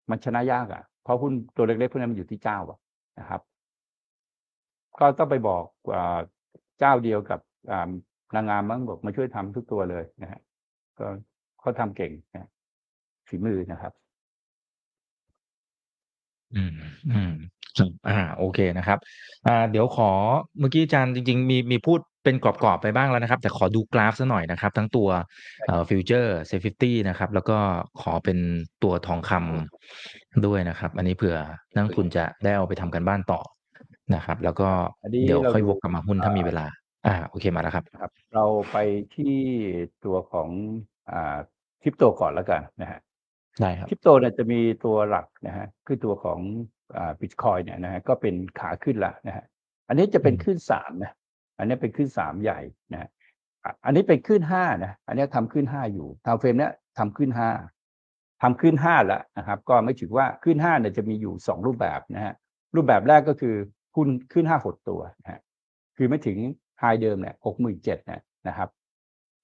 S3: มันชนะยากอะ เพราะหุ้นตัวเล็กๆพวกนั้นมันอยู่ที่เจ้าอะนะครับ ก็ต้องไปบอกอเจ้าเดียวกับ นางงามมั้งบอกมาช่วยทำทุกตัวเลยนะฮะก็เขาทำเก่งนะฝีมือนะครับ
S2: อืมอืมครับอ่า โอเคนะครับ อ่า เดี๋ยวขอเมื่อกี้อาจารย์จริง ๆ มีมีพูดเป็นกรอบๆไปบ้างแล้วนะครับ แต่ขอดูกราฟซะหน่อยนะครับ ทั้งตัวเอ่อ future SET50 นะครับ แล้วก็ขอเป็นตัวทองคำด้วยนะครับ อันนี้เผื่อนักลงทุนจะได้เอาไปทำการบ้านต่อนะครับ แล้วก็
S3: อันนี้
S2: เดี๋ยว
S3: เรา
S2: ค่อย
S3: ดู
S2: วกกลับมาหุ้นถ้ามีเวลา อ่าโอเค มาแล้วครับ
S3: นะครับ เราไปที่ตัวของ อ่าคริปโตก่อนแล้วกันนะฮะ
S2: ได้ครับ
S3: คริปโตเนี่ยจะมีตัวหลักนะฮะคือตัวของ อ่า บิตคอยเนี่ยนะฮะก็เป็นขาขึ้นละนะฮะอันนี้จะเป็น
S2: อืม
S3: ขึ้นสามนะ อันนี้เป็นขึ้นสามใหญ่นะฮะอะอันนี้เป็นขึ้นห้านะ อันนี้ทำขึ้นห้าอยู่ time frame เนี้ยทำขึ้นห้าทำขึ้นห้าแล้วนะครับ ก็ไม่ถือว่าขึ้นห้าเนี่ยจะมีอยู่สองรูปแบบนะฮะรูปแบบแรกก็คือหุ้นขึ้นห้าหดตัวนะฮะคือไม่ถึง high เดิมเนี่ยหกหมื่นเจ็ดเนี่ยนะครับ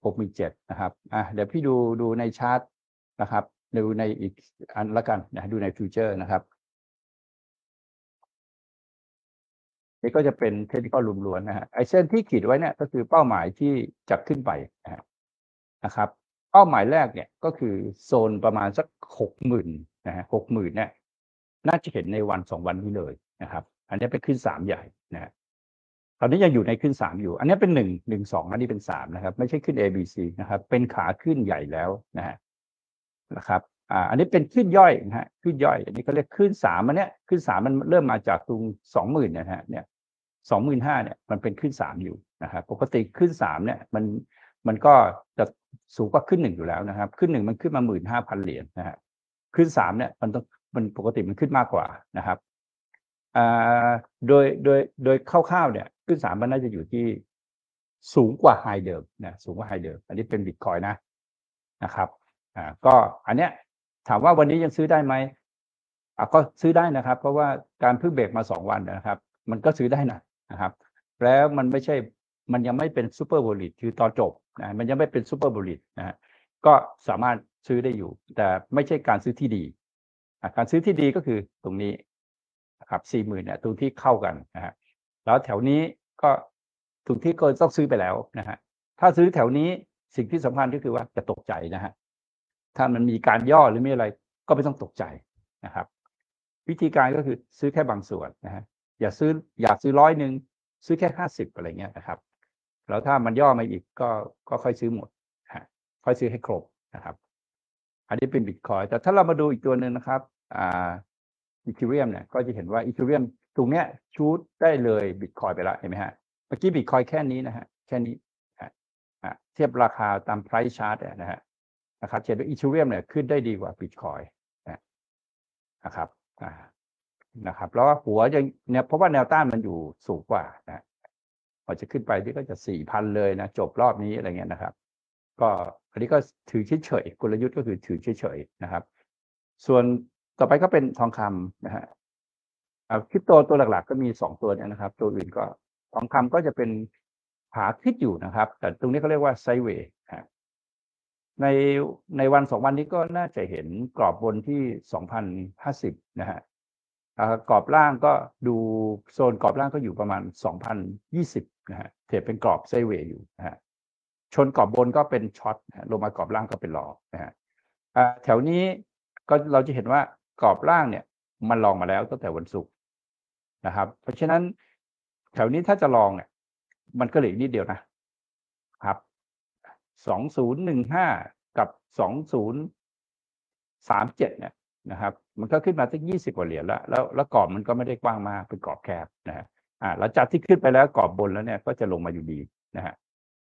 S3: หกหมื่นเจ็ดนะครับอะเดี๋ยวพี่ดูดูในชาร์ตนะครับดูในอีกอันละกันนะดูใน future นะครับนี่ก็จะเป็นเทคนิคล้วนๆนะฮะไอเส้นที่ขีดไว้เนี่ยก็คือเป้าหมายที่จะขึ้นไปนะครับ เป้าหมายแรกเนี่ยก็คือโซนประมาณสักหกหมื่นนะฮะหกหมื่นเนี่ยน่าจะเห็นในวันสองวันนี้เลยนะครับ อันนี้เป็นขึ้นสามใหญ่นะฮะ ตอนนี้ยังอยู่ในขึ้นสามอยู่ อันนี้เป็นหนึ่งหนึ่งสองอันนี้เป็นสามนะครับ ไม่ใช่ขึ้น A B C นะครับ เป็นขาขึ้นใหญ่แล้วนะฮะนะครับอ่าอันนี้เป็นขึ้นย่อยนะฮะขึ้นย่อย อันนี้เขาเรียกขึ้นสามอันเนี้ยขึ้นสามมันเริ่มมาจากตรงสองหมื่นนะฮะเนี่ยสองหมื่นห้าเนี่ยมันเป็นขึ้นสามอยู่นะครับปกติขึ้นสามเนี่ยมันมันก็จะสูงกว่าขึ้นหนึ่งอยู่แล้วนะครับ ขึ้นหนึ่งมันขึ้นมาหมื่นห้าพันเหรียญนะฮะขึ้นสามเนี่ยมันต้องมันปกติมันขึ้นมากกว่านะครับอ่าโดยโดยโดยคร่าวๆเนี่ย ขึ้นสามมันน่าจะอยู่ที่สูงกว่าไฮเดิมนะสูงกว่าไฮเดิม อันนี้เป็นบิตคอยนะนะครับอ่าก็อันเนี้ยถามว่าวันนี้ยังซื้อได้ไหมอะก็ซื้อได้นะครับ เพราะว่าการเพิ่งเบรกมาสองวันนะครับ มันก็ซื้อได้นะนะครับ แล้วมันไม่ใช่มันยังไม่เป็นซูเปอร์โบลิตคือตอนจบนะมันยังไม่เป็นซูเปอร์โบลิตนะก็สามารถซื้อได้อยู่ แต่ไม่ใช่การซื้อที่ดีการซื้อที่ดีก็คือตรงนี้นะครับสี่หมื่นเนี่ยตรงที่เข้ากันนะฮะ แล้วแถวนี้ก็ตรงที่ก็ต้องซื้อไปแล้วนะฮะถ้าซื้อแถวนี้สิ่งที่สำคัญก็คือว่าจะตกใจนะฮะถ้ามันมีการย่อหรือมีอะไรก็ไม่ต้องตกใจนะครับ วิธีการก็คือซื้อแค่บางส่วนนะฮะอย่าซื้ออย่าซื้อร้อยหนึ่งซื้อแค่ห้าสิบอะไรเงี้ยนะครับ แล้วถ้ามันย่อมาอีกก็ก็ค่อยซื้อหมดฮะค่อยซื้อให้ครบนะครับ อันนี้เป็นบิตคอยแต่ถ้าเรามาดูอีกตัวหนึ่งนะครับอ่าอีเทเรียมเนี่ยก็จะเห็นว่าอีเทเรียม ตรงเนี้ยชูดได้เลยบิตคอยไปแล้วเห็นไหมฮะเมื่อกี้บิตคอยแค่นี้นะฮะแค่นี้ฮะเทียบราคาตาม price chart เนี่ยนะฮะนะครับเห็นว่าอีเทเรียมเนี่ยขึ้นได้ดีกว่าบิตคอยนะครับอ่านะครับ แล้วหัวจะเนี่ยเพราะว่าแนวต้านมันอยู่สูงกว่านะพอจะขึ้นไปที่ก็จะสี่พันเลยนะ จบรอบนี้อะไรเงี้ยนะครับ ก็อันนี้ก็ถือเฉยๆกลยุทธ์ก็คือถือเฉยๆนะครับ ส่วนต่อไปก็เป็นทองคำนะฮะ คริปโตตัวหลักๆ ก็มีสองตัวเนี่ยนะครับ ตัวอื่นก็ทองคำก็จะเป็นขาขึ้นอยู่นะครับ แต่ตรงนี้เขาเรียกว่าไซเวย์ในในวันสองวันนี้ก็น่าจะเห็นกรอบบนที่สองพันห้าสิบนะฮะกรอบล่างก็ดูโซนกรอบล่างก็อยู่ประมาณสองพันยี่สิบนะฮะเทรดเป็นกรอบไซเวย์อยู่นะฮะชนกรอบบนก็เป็นช็อตลงมากรอบล่างก็เป็นรอนะฮะแถวนี้ก็เราจะเห็นว่ากรอบล่างเนี่ย มันลองมาแล้วตั้งแต่วันศุกร์ นะครับ เพราะฉะนั้นแถวนี้ถ้าจะลองเนี่ย มันก็เหลืออีกนิดเดียวนะครับสองศูนย์หนึ่งห้ากับสองศูนย์สามเจ็ดเนี่ยนะครับ มันก็ขึ้นมาตั้งยี่สิบกว่าเหรียญแล้ว แล้วแล้วกรอบมันก็ไม่ได้กว้างมากเป็นกรอบแคบนะฮะอ่าหลังจากที่ขึ้นไปแล้วกรอบบนแล้วเนี่ยก็จะลงมาอยู่ดีนะฮะ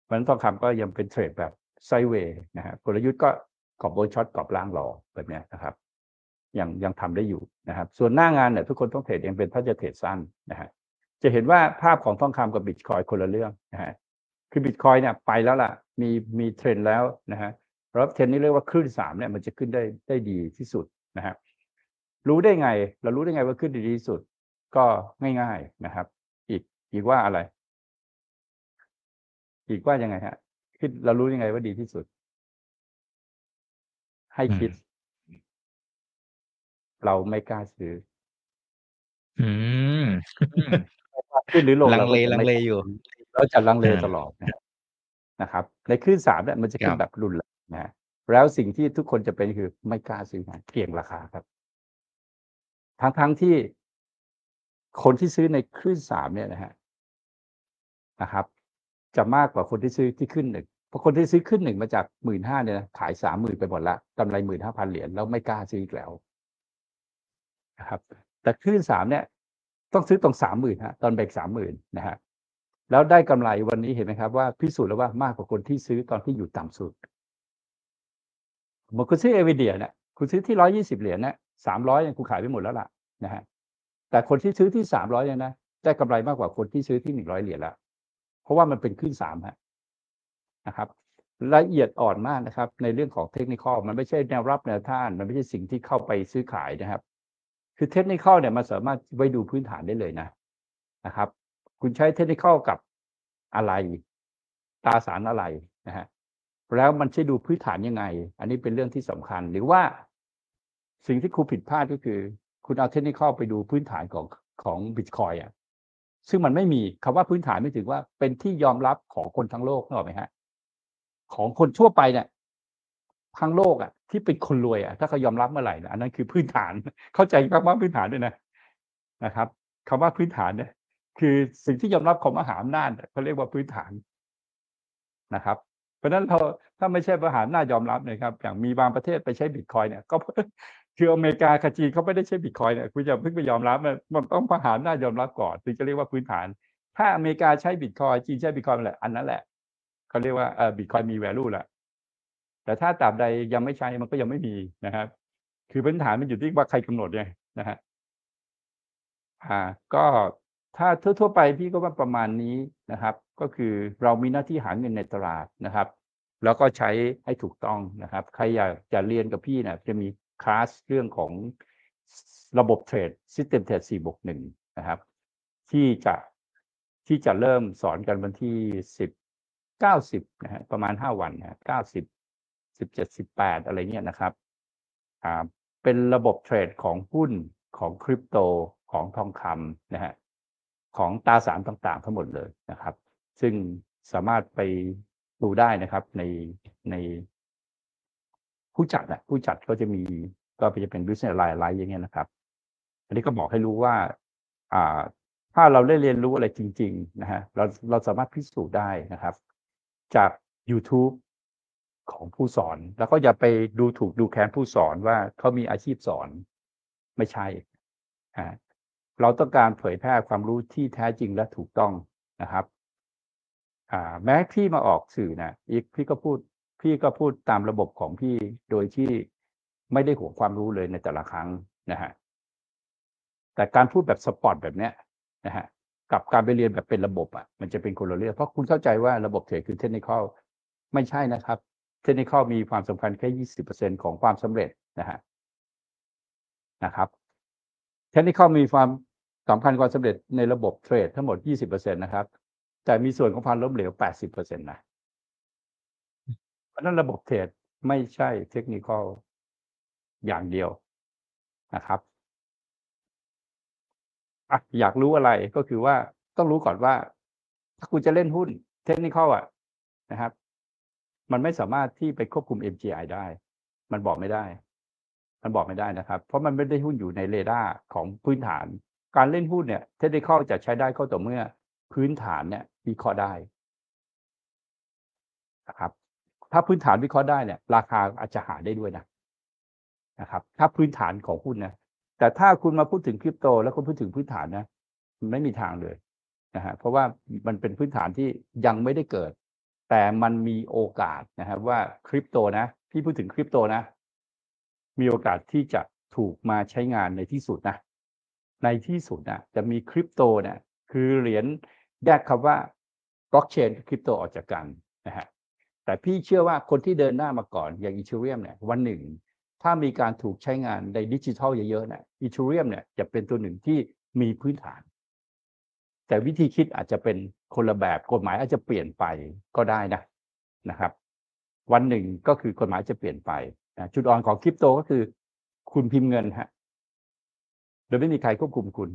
S3: เพราะฉะนั้นทองคำก็ยังเป็นเทรดแบบ sideway นะฮะกลยุทธ์ก็กรอบบน short กรอบล่างรอแบบนี้นะครับ ยังยังทำได้อยู่นะครับ ส่วนหน้างานเนี่ยทุกคนต้องเทรดเองเป็นถ้าจะเทรดสั้นนะฮะจะเห็นว่าภาพของทองคำกับบิตคอยคนละเรื่องนะฮะคือบิตคอยเนี่ยไปแล้วล่ะ มีมีเทรนแล้วนะฮะแล้วเทรนนี้เรียกว่าคลื่นสามเนี่ยมันจะขึ้นได้ได้ดีที่สุดนะฮะรู้ได้ไง เรารู้ได้ไงว่าขึ้นดีที่สุด ก็ง่าย ๆนะครับ อีกอีกว่าอะไร อีกว่ายังไงฮะคิดเรารู้ยังไงว่าดีที่สุด ให้คิด เราไม่กล้าซื้อ
S2: อืม
S3: ขึ้นหรือลง
S2: ลังเล
S3: ราก็จะ
S2: ลัง
S3: ไม่
S2: เลอยู่
S3: เราจะลังเล
S2: อ่า
S3: ตลอดนะครับนะครับ ในคลื่นสามเนี่ยมันจะขึ้
S2: ครั
S3: น
S2: บ
S3: แบบรุนแรงนะฮะแล้วสิ่งที่ทุกคนจะเป็นคือไม่กล้าซื้อนะเกี่ยงราคาครับ ทั้งทั้งที่คนที่ซื้อในคลื่นสามเนี่ยนะฮะนะครับ จะมากกว่าคนที่ซื้อที่ขึ้นหนึ่งเพราะคนที่ซื้อขึ้นหนึ่งมาจากหมื่นห้าเนี่ยนะขายสามหมื่นไปหมดละกำไรหมื่นห้าพันเหรียญแล้วไม่กล้าซื้ออีกแล้ว นะครับแต่คลื่นสามเนี่ยต้องซื้อตรงสามหมื่นฮะตอนเบรกสามหมื่นนะฮะแล้วได้กำไรวันนี้เห็นไหมครับว่าพิสูจน์แล้วว่ามากกว่าคนที่ซื้อตอนที่อยู่ต่ำสุดเมื่อคุณซื้อเอวิเดียเนี่ยคุณซื้อที่ร้อยี่สิบเหรียญเนี่ยสามร้อยยังคุณขายไปหมดแล้วล่ะนะฮะแต่คนที่ซื้อที่สามร้อยเนี่ยนะได้กำไรมากกว่าคนที่ซื้อที่หนึ่งร้อยเหรียญแล้วเพราะว่ามันเป็นขึ้นสามฮะนะครับละเอียดอ่อนมากนะครับ ในเรื่องของเทคนิคอมันไม่ใช่แนวรับแนวต้าน มันไม่ใช่สิ่งที่เข้าไปซื้อขายนะครับ คือเทคนิคอเนี่ยมันสามารถไว้ดูพื้นฐานได้เลยนะนะครับ คุณใช้เทคนิคอกับอะไร ตาสารอะไรนะฮะแล้วมันใช้ดูพื้นฐานยังไง อันนี้เป็นเรื่องที่สำคัญ หรือว่าสิ่งที่ครูผิดพลาดก็คือ คุณเอาเทคนิคอไปดูพื้นฐานของของบิตคอยอะซึ่งมันไม่มีคำว่าพื้นฐานไม่ถึงว่าเป็นที่ยอมรับของคนทั้งโลกนึกออกไหมฮะของคนทั่วไปเนี่ย ทั้งโลกอะที่เป็นคนรวยอะถ้าเขายอมรับเมื่อไหร่นะอันนั้นคือพื้นฐานเข้าใจคำว่าพื้นฐานด้วยนะนะครับคำว่าพื้นฐานเนี่ยคือสิ่งที่ยอมรับของมหาอำนาจเขาเรียกว่าพื้นฐานนะครับ เพราะฉะนั้นเราถ้าไม่ใช่ประหารน่ายอมรับเลยครับ อย่างมีบางประเทศไปใช้บิตคอยเนี่ย ก็คืออเมริกากับจีนเขาไม่ได้ใช้บิตคอยเนี่ยคุณจะเพิ่งไปยอมรับมันมันต้องประหารน่ายอมรับก่อนถึงจะเรียกว่าพื้นฐาน ถ้าอเมริกาใช้บิตคอยจีนใช้บิตคอยแหละอันนั้นแหละเขาเรียกว่าเออบิตคอยมี value แหละ แต่ถ้าตราบใดยังไม่ใช้มันก็ยังไม่มีนะครับ คือพื้นฐานมันอยู่ที่ว่าใครกำหนดไงนะฮะอ่า ก็ถ้าทั่วๆไปพี่ก็ว่าประมาณนี้นะครับ ก็คือเรามีหน้าที่หาเงินในตลาดนะครับ แล้วก็ใช้ให้ถูกต้องนะครับ ใครอยากจะเรียนกับพี่นี่ยจะมีคลาสเรื่องของระบบเทรด System Trade 4บวก1นะครับ ที่จะที่จะเริ่มสอนกันวันที่10 90นะฮะประมาณ5วันนะเก้าสิบ 90 17 18อะไรเงี้ยนะครับอ่าเป็นระบบเทรดของหุ้นของคริปโตของทองคำนะฮะของตาสารต่างๆ ทั้งหมดเลยนะครับ ซึ่งสามารถไปดูได้นะครับในในผู้จัดนะผู้จัดก็จะมีก็จะเป็น business line ไลน์อย่างเงี้ยนะครับ อันนี้ก็บอกให้รู้ว่าอ่าถ้าเราได้เรียนรู้อะไรจริง ๆ นะฮะเราเราสามารถพิสูจน์ได้นะครับ จาก YouTube ของผู้สอน แล้วก็อย่าไปดูถูกดูแคลนผู้สอนว่าเขามีอาชีพสอนไม่ใช่ฮะเราต้องการเผยแพร่ความรู้ที่แท้จริงและถูกต้องนะครับแม้พี่มาออกสื่อนะอีกพี่ก็พูดพี่ก็พูดตามระบบของพี่โดยที่ไม่ได้ห่วงความรู้เลยในแต่ละครั้งนะฮะแต่การพูดแบบสปอร์ตแบบเนี้ยนะฮะกับการไปเรียนแบบเป็นระบบอะมันจะเป็นคนละเรื่องเพราะคุณเข้าใจว่าระบบเทรดคือเทคนิคไม่ใช่นะครับ เทคนิคมีความสำคัญแค่ยี่สิบเปอร์เซ็นของความสำเร็จนะฮะนะครับเทคนิคมีความสำคัญความสำเร็จในระบบเทรดทั้งหมดยี่สิบเปอร์เซ็นนะครับ แต่มีส่วนของความล้มเหลวแปดสิบเปอร์เซ็นต์นะเพราะนั้นระบบเทรดไม่ใช่เทคนิคอย่างเดียวนะครับอะอยากรู้อะไรก็คือว่าต้องรู้ก่อนว่า ถ้าคุณจะเล่นหุ้นเทคนิคอะนะครับ มันไม่สามารถที่ไปควบคุม MGI ได้ มันบอกไม่ได้ มันบอกไม่ได้นะครับ เพราะมันไม่ได้หุ้นอยู่ในเรดาร์ของพื้นฐาน การเล่นหุ้นเนี่ยเทคนิคจะใช้ได้ก็ต่อเมื่อพื้นฐานเนี่ยวิเคราะห์ได้นะครับ ถ้าพื้นฐานวิเคราะห์ได้เนี่ยราคาอาจจะหาได้ด้วยนะนะครับ ถ้าพื้นฐานของหุ้นนะแต่ถ้าคุณมาพูดถึงคริปโต แล้วคุณพูดถึงพื้นฐานนะมันไม่มีทางเลยนะฮะเพราะว่ามันเป็นพื้นฐานที่ยังไม่ได้เกิด แต่มันมีโอกาสนะครับว่าคริปโตนะ พี่พูดถึงคริปโตนะ มีโอกาสที่จะถูกมาใช้งานในที่สุดนะ ในที่สุดนะจะมีคริปโตเนี่ยคือเหรียญแยกคำว่าบล็อกเชนคริปโตออกจากกันนะฮะแต่พี่เชื่อว่าคนที่เดินหน้ามาก่อนอย่างอีเทเรียมเนี่ยวันหนึ่ง ถ้ามีการถูกใช้งานในดิจิทัลเยอะๆเนี่ยอีเทเรียมเนี่ยจะเป็นตัวหนึ่งที่มีพื้นฐาน แต่วิธีคิดอาจจะเป็น คนละแบบกฎหมายอาจจะเปลี่ยนไปก็ได้นะนะครับ วันหนึ่งก็คือกฎหมายจะเปลี่ยนไปนะจุดอ่อนของคริปโตก็คือ คุณพิมพ์เงินฮะโดยไม่มีใครควบคุมคุณ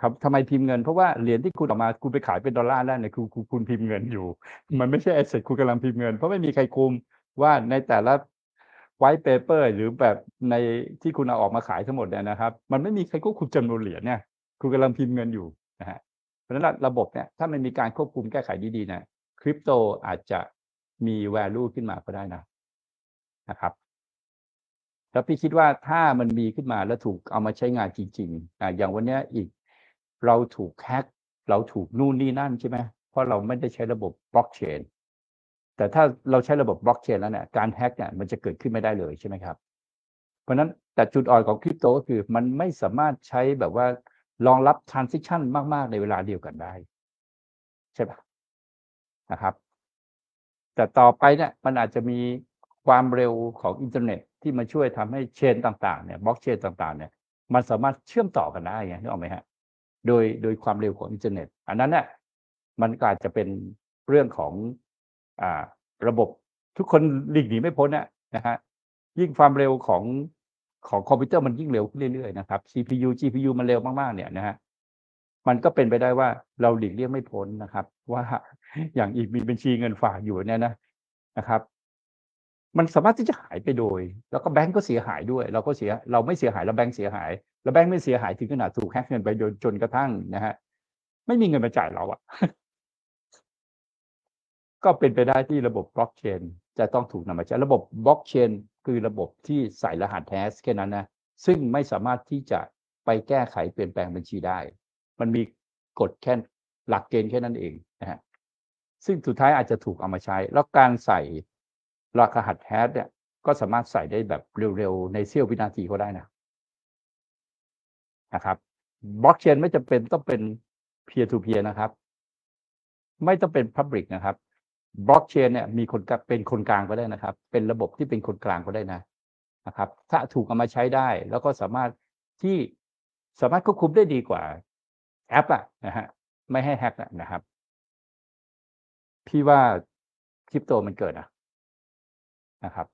S3: ครับทำไมพิมพ์เงินเพราะว่าเหรียญที่คุณออกมาคุณไปขายเป็นดอลลาร์ได้เนี่ยคือคุณพิมพ์เงินอยู่ มันไม่ใช่ asset คุณกำลังพิมพ์เงิน เพราะไม่มีใครคุมว่าในแต่ละ white paper หรือแบบในที่คุณเอาออกมาขายทั้งหมดเนี่ยนะครับ มันไม่มีใครควบคุมจำนวนเหรียญเนี่ย คุณกำลังพิมพ์เงินอยู่นะฮะ เพราะฉะนั้นระบบเนี่ยถ้ามันมีการควบคุมแก้ไขดีๆนะคริปโตอาจจะมี value ขึ้นมาก็ได้นะนะครับแล้วพี่คิดว่าถ้ามันมีขึ้นมาแล้วถูกเอามาใช้งานจริงๆอ่าอย่างวันนี้อีกเราถูกแฮกเราถูกนู่นนี่นั่นใช่ไหมเพราะเราไม่ได้ใช้ระบบบล็อกเชนแต่ถ้าเราใช้ระบบบล็อกเชนแล้วเนี่ยการแฮกเนี่ยมันจะเกิดขึ้นไม่ได้เลยใช่ไหมครับ เพราะนั้นแต่จุดอ่อนของคริปโตก็คือมันไม่สามารถใช้แบบว่า รองรับ transition มาก ๆ ในเวลาเดียวกันได้ ใช่ปะนะครับ แต่ต่อไปเนี่ยมันอาจจะมีความเร็วของอินเทอร์เน็ตที่มาช่วยทำให้ chain ต่างๆเนี่ยบล็อกเชนต่างๆเนี่ยมันสามารถเชื่อมต่อกันได้ไงนึกออกไหมฮะโดยโดยความเร็วของอินเทอร์เน็ต อันนั้นเนี่ยมันก็อาจจะเป็นเรื่องของอ่าระบบทุกคนหลีกหนีไม่พ้นนะนะฮะยิ่งความเร็วของ ของคอมพิวเตอร์มันยิ่งเร็วขึ้นเรื่อยๆนะครับ CPU GPU มันเร็วมากๆเนี่ยนะฮะมันก็เป็นไปได้ว่าเราหลีกเลี่ยงไม่พ้นนะครับ ว่าอย่างอีกมีบัญชีเงินฝากอยู่เนี่ยนะนะครับ มันสามารถที่จะหายไปโดย แล้วก็แบงก์ก็เสียหายด้วย เราก็เสียเราไม่เสียหายแล้วแบงก์เสียหาย แล้วแบงก์ไม่เสียหายถึงขนาดถูกแฮกเงินไปโดยจนกระทั่งนะฮะไม่มีเงินมาจ่ายเราอะก็เป็นไปได้ที่ระบบบล็อกเชน จะต้องถูกนำมาใช้ระบบบล็อกเชนคือระบบที่ใส่รหัสแฮชแค่นั้นนะซึ่งไม่สามารถที่จะไปแก้ไขเปลี่ยนแปลงบัญชีได้ มันมีกฎแค่หลักเกณฑ์แค่นั้นเองนะฮะซึ่งสุดท้ายอาจจะถูกเอามาใช้ แล้วการใส่รหัสแฮชเนี่ยก็สามารถใส่ได้แบบเร็วๆ ในเสี้ยววินาทีก็ได้นะนะครับบล็อกเชนไม่จำเป็นต้องเป็น peer to peer นะครับ ไม่ต้องเป็น public นะครับ บล็อกเชนเนี่ยมีคนเป็นคนกลางก็ได้นะครับ เป็นระบบที่เป็นคนกลางก็ได้นะนะครับ ถ้าถูกเอามาใช้ได้แล้วก็สามารถที่สามารถควบคุมได้ดีกว่าแอปอะนะฮะไม่ให้แฮกนะครับ พี่ว่าคริปโตมันเกิดอะนะครับ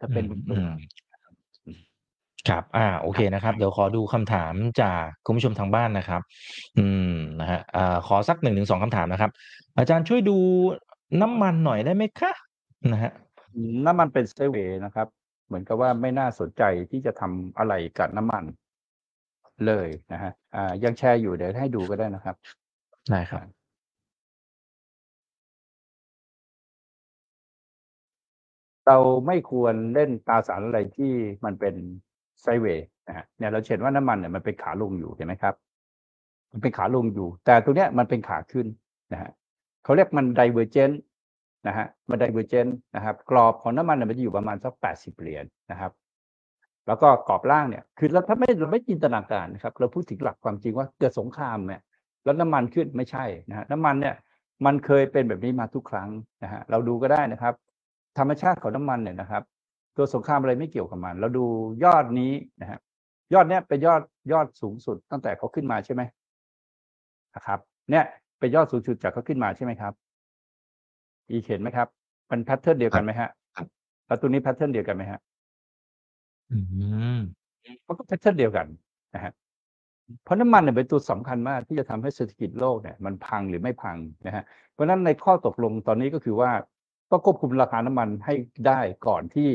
S3: ถ้าเป็น
S2: อืม ครับ อ่า โอเคนะครับ เดี๋ยวขอดูคำถามจากคุณผู้ชมทางบ้านนะครับ อืม นะฮะอ่าขอสักหนึ่งถึงสองคำถามนะครับ อาจารย์ช่วยดูน้ำมันหน่อยได้ไหมคะ นะฮะ
S3: น้ำมันเป็นไซด์เวย์นะครับ เหมือนกับว่าไม่น่าสนใจที่จะทำอะไรกับน้ำมันเลยนะฮะอ่ายังแชร์อยู่เดี๋ยวให้ดูก็ได้นะครับ
S2: ได้ครับ
S3: เราไม่ควรเล่นตราสารอะไรที่มันเป็น ไซเวย์นะฮะเนี่ยเราเห็นว่าน้ำมันเนี่ยมันเป็นขาลงอยู่เห็นไหมครับ มันเป็นขาลงอยู่ แต่ตัวเนี้ยมันเป็นขาขึ้นนะฮะเขาเรียกมัน divergent นะฮะมัน divergent นะครับ กรอบของน้ำมันเนี่ยมันจะอยู่ประมาณสักแปดสิบเหรียญนะครับ แล้วก็กรอบล่างเนี่ย คือเราถ้าไม่เราไม่จินตนาการนะครับ เราพูดถึงหลักความจริงว่าเกิดสงครามเนี่ยแล้วน้ำมันขึ้นไม่ใช่นะฮะน้ำมันเนี่ยมันเคยเป็นแบบนี้มาทุกครั้งนะฮะเราดูก็ได้นะครับ ธรรมชาติของน้ำมันเนี่ยนะครับ ตัวสงครามอะไรไม่เกี่ยวกับมัน เราดูยอดนี้นะฮะยอดเนี้ยเป็นยอดยอดสูงสุดตั้งแต่เขาขึ้นมาใช่ไหมนะครับ เนี่ยเป็นยอดสูงสุดจากเขาขึ้นมาใช่ไหมครับ อีกเห็นไหมครับมัน pattern เดียวกันไหมฮะ
S2: ครับ
S3: แล้วตัวนี้ pattern เดียวกันไหมฮะ
S2: อืม
S3: มันก็ pattern เดียวกันนะฮะเพราะน้ำมันเนี่ยเป็นตัวสำคัญมากที่จะทำให้เศรษฐกิจโลกเนี่ยมันพังหรือไม่พังนะฮะเพราะฉะนั้นในข้อตกลงตอนนี้ก็คือว่าต้องควบคุมราคาน้ำมันให้ได้ก่อนที่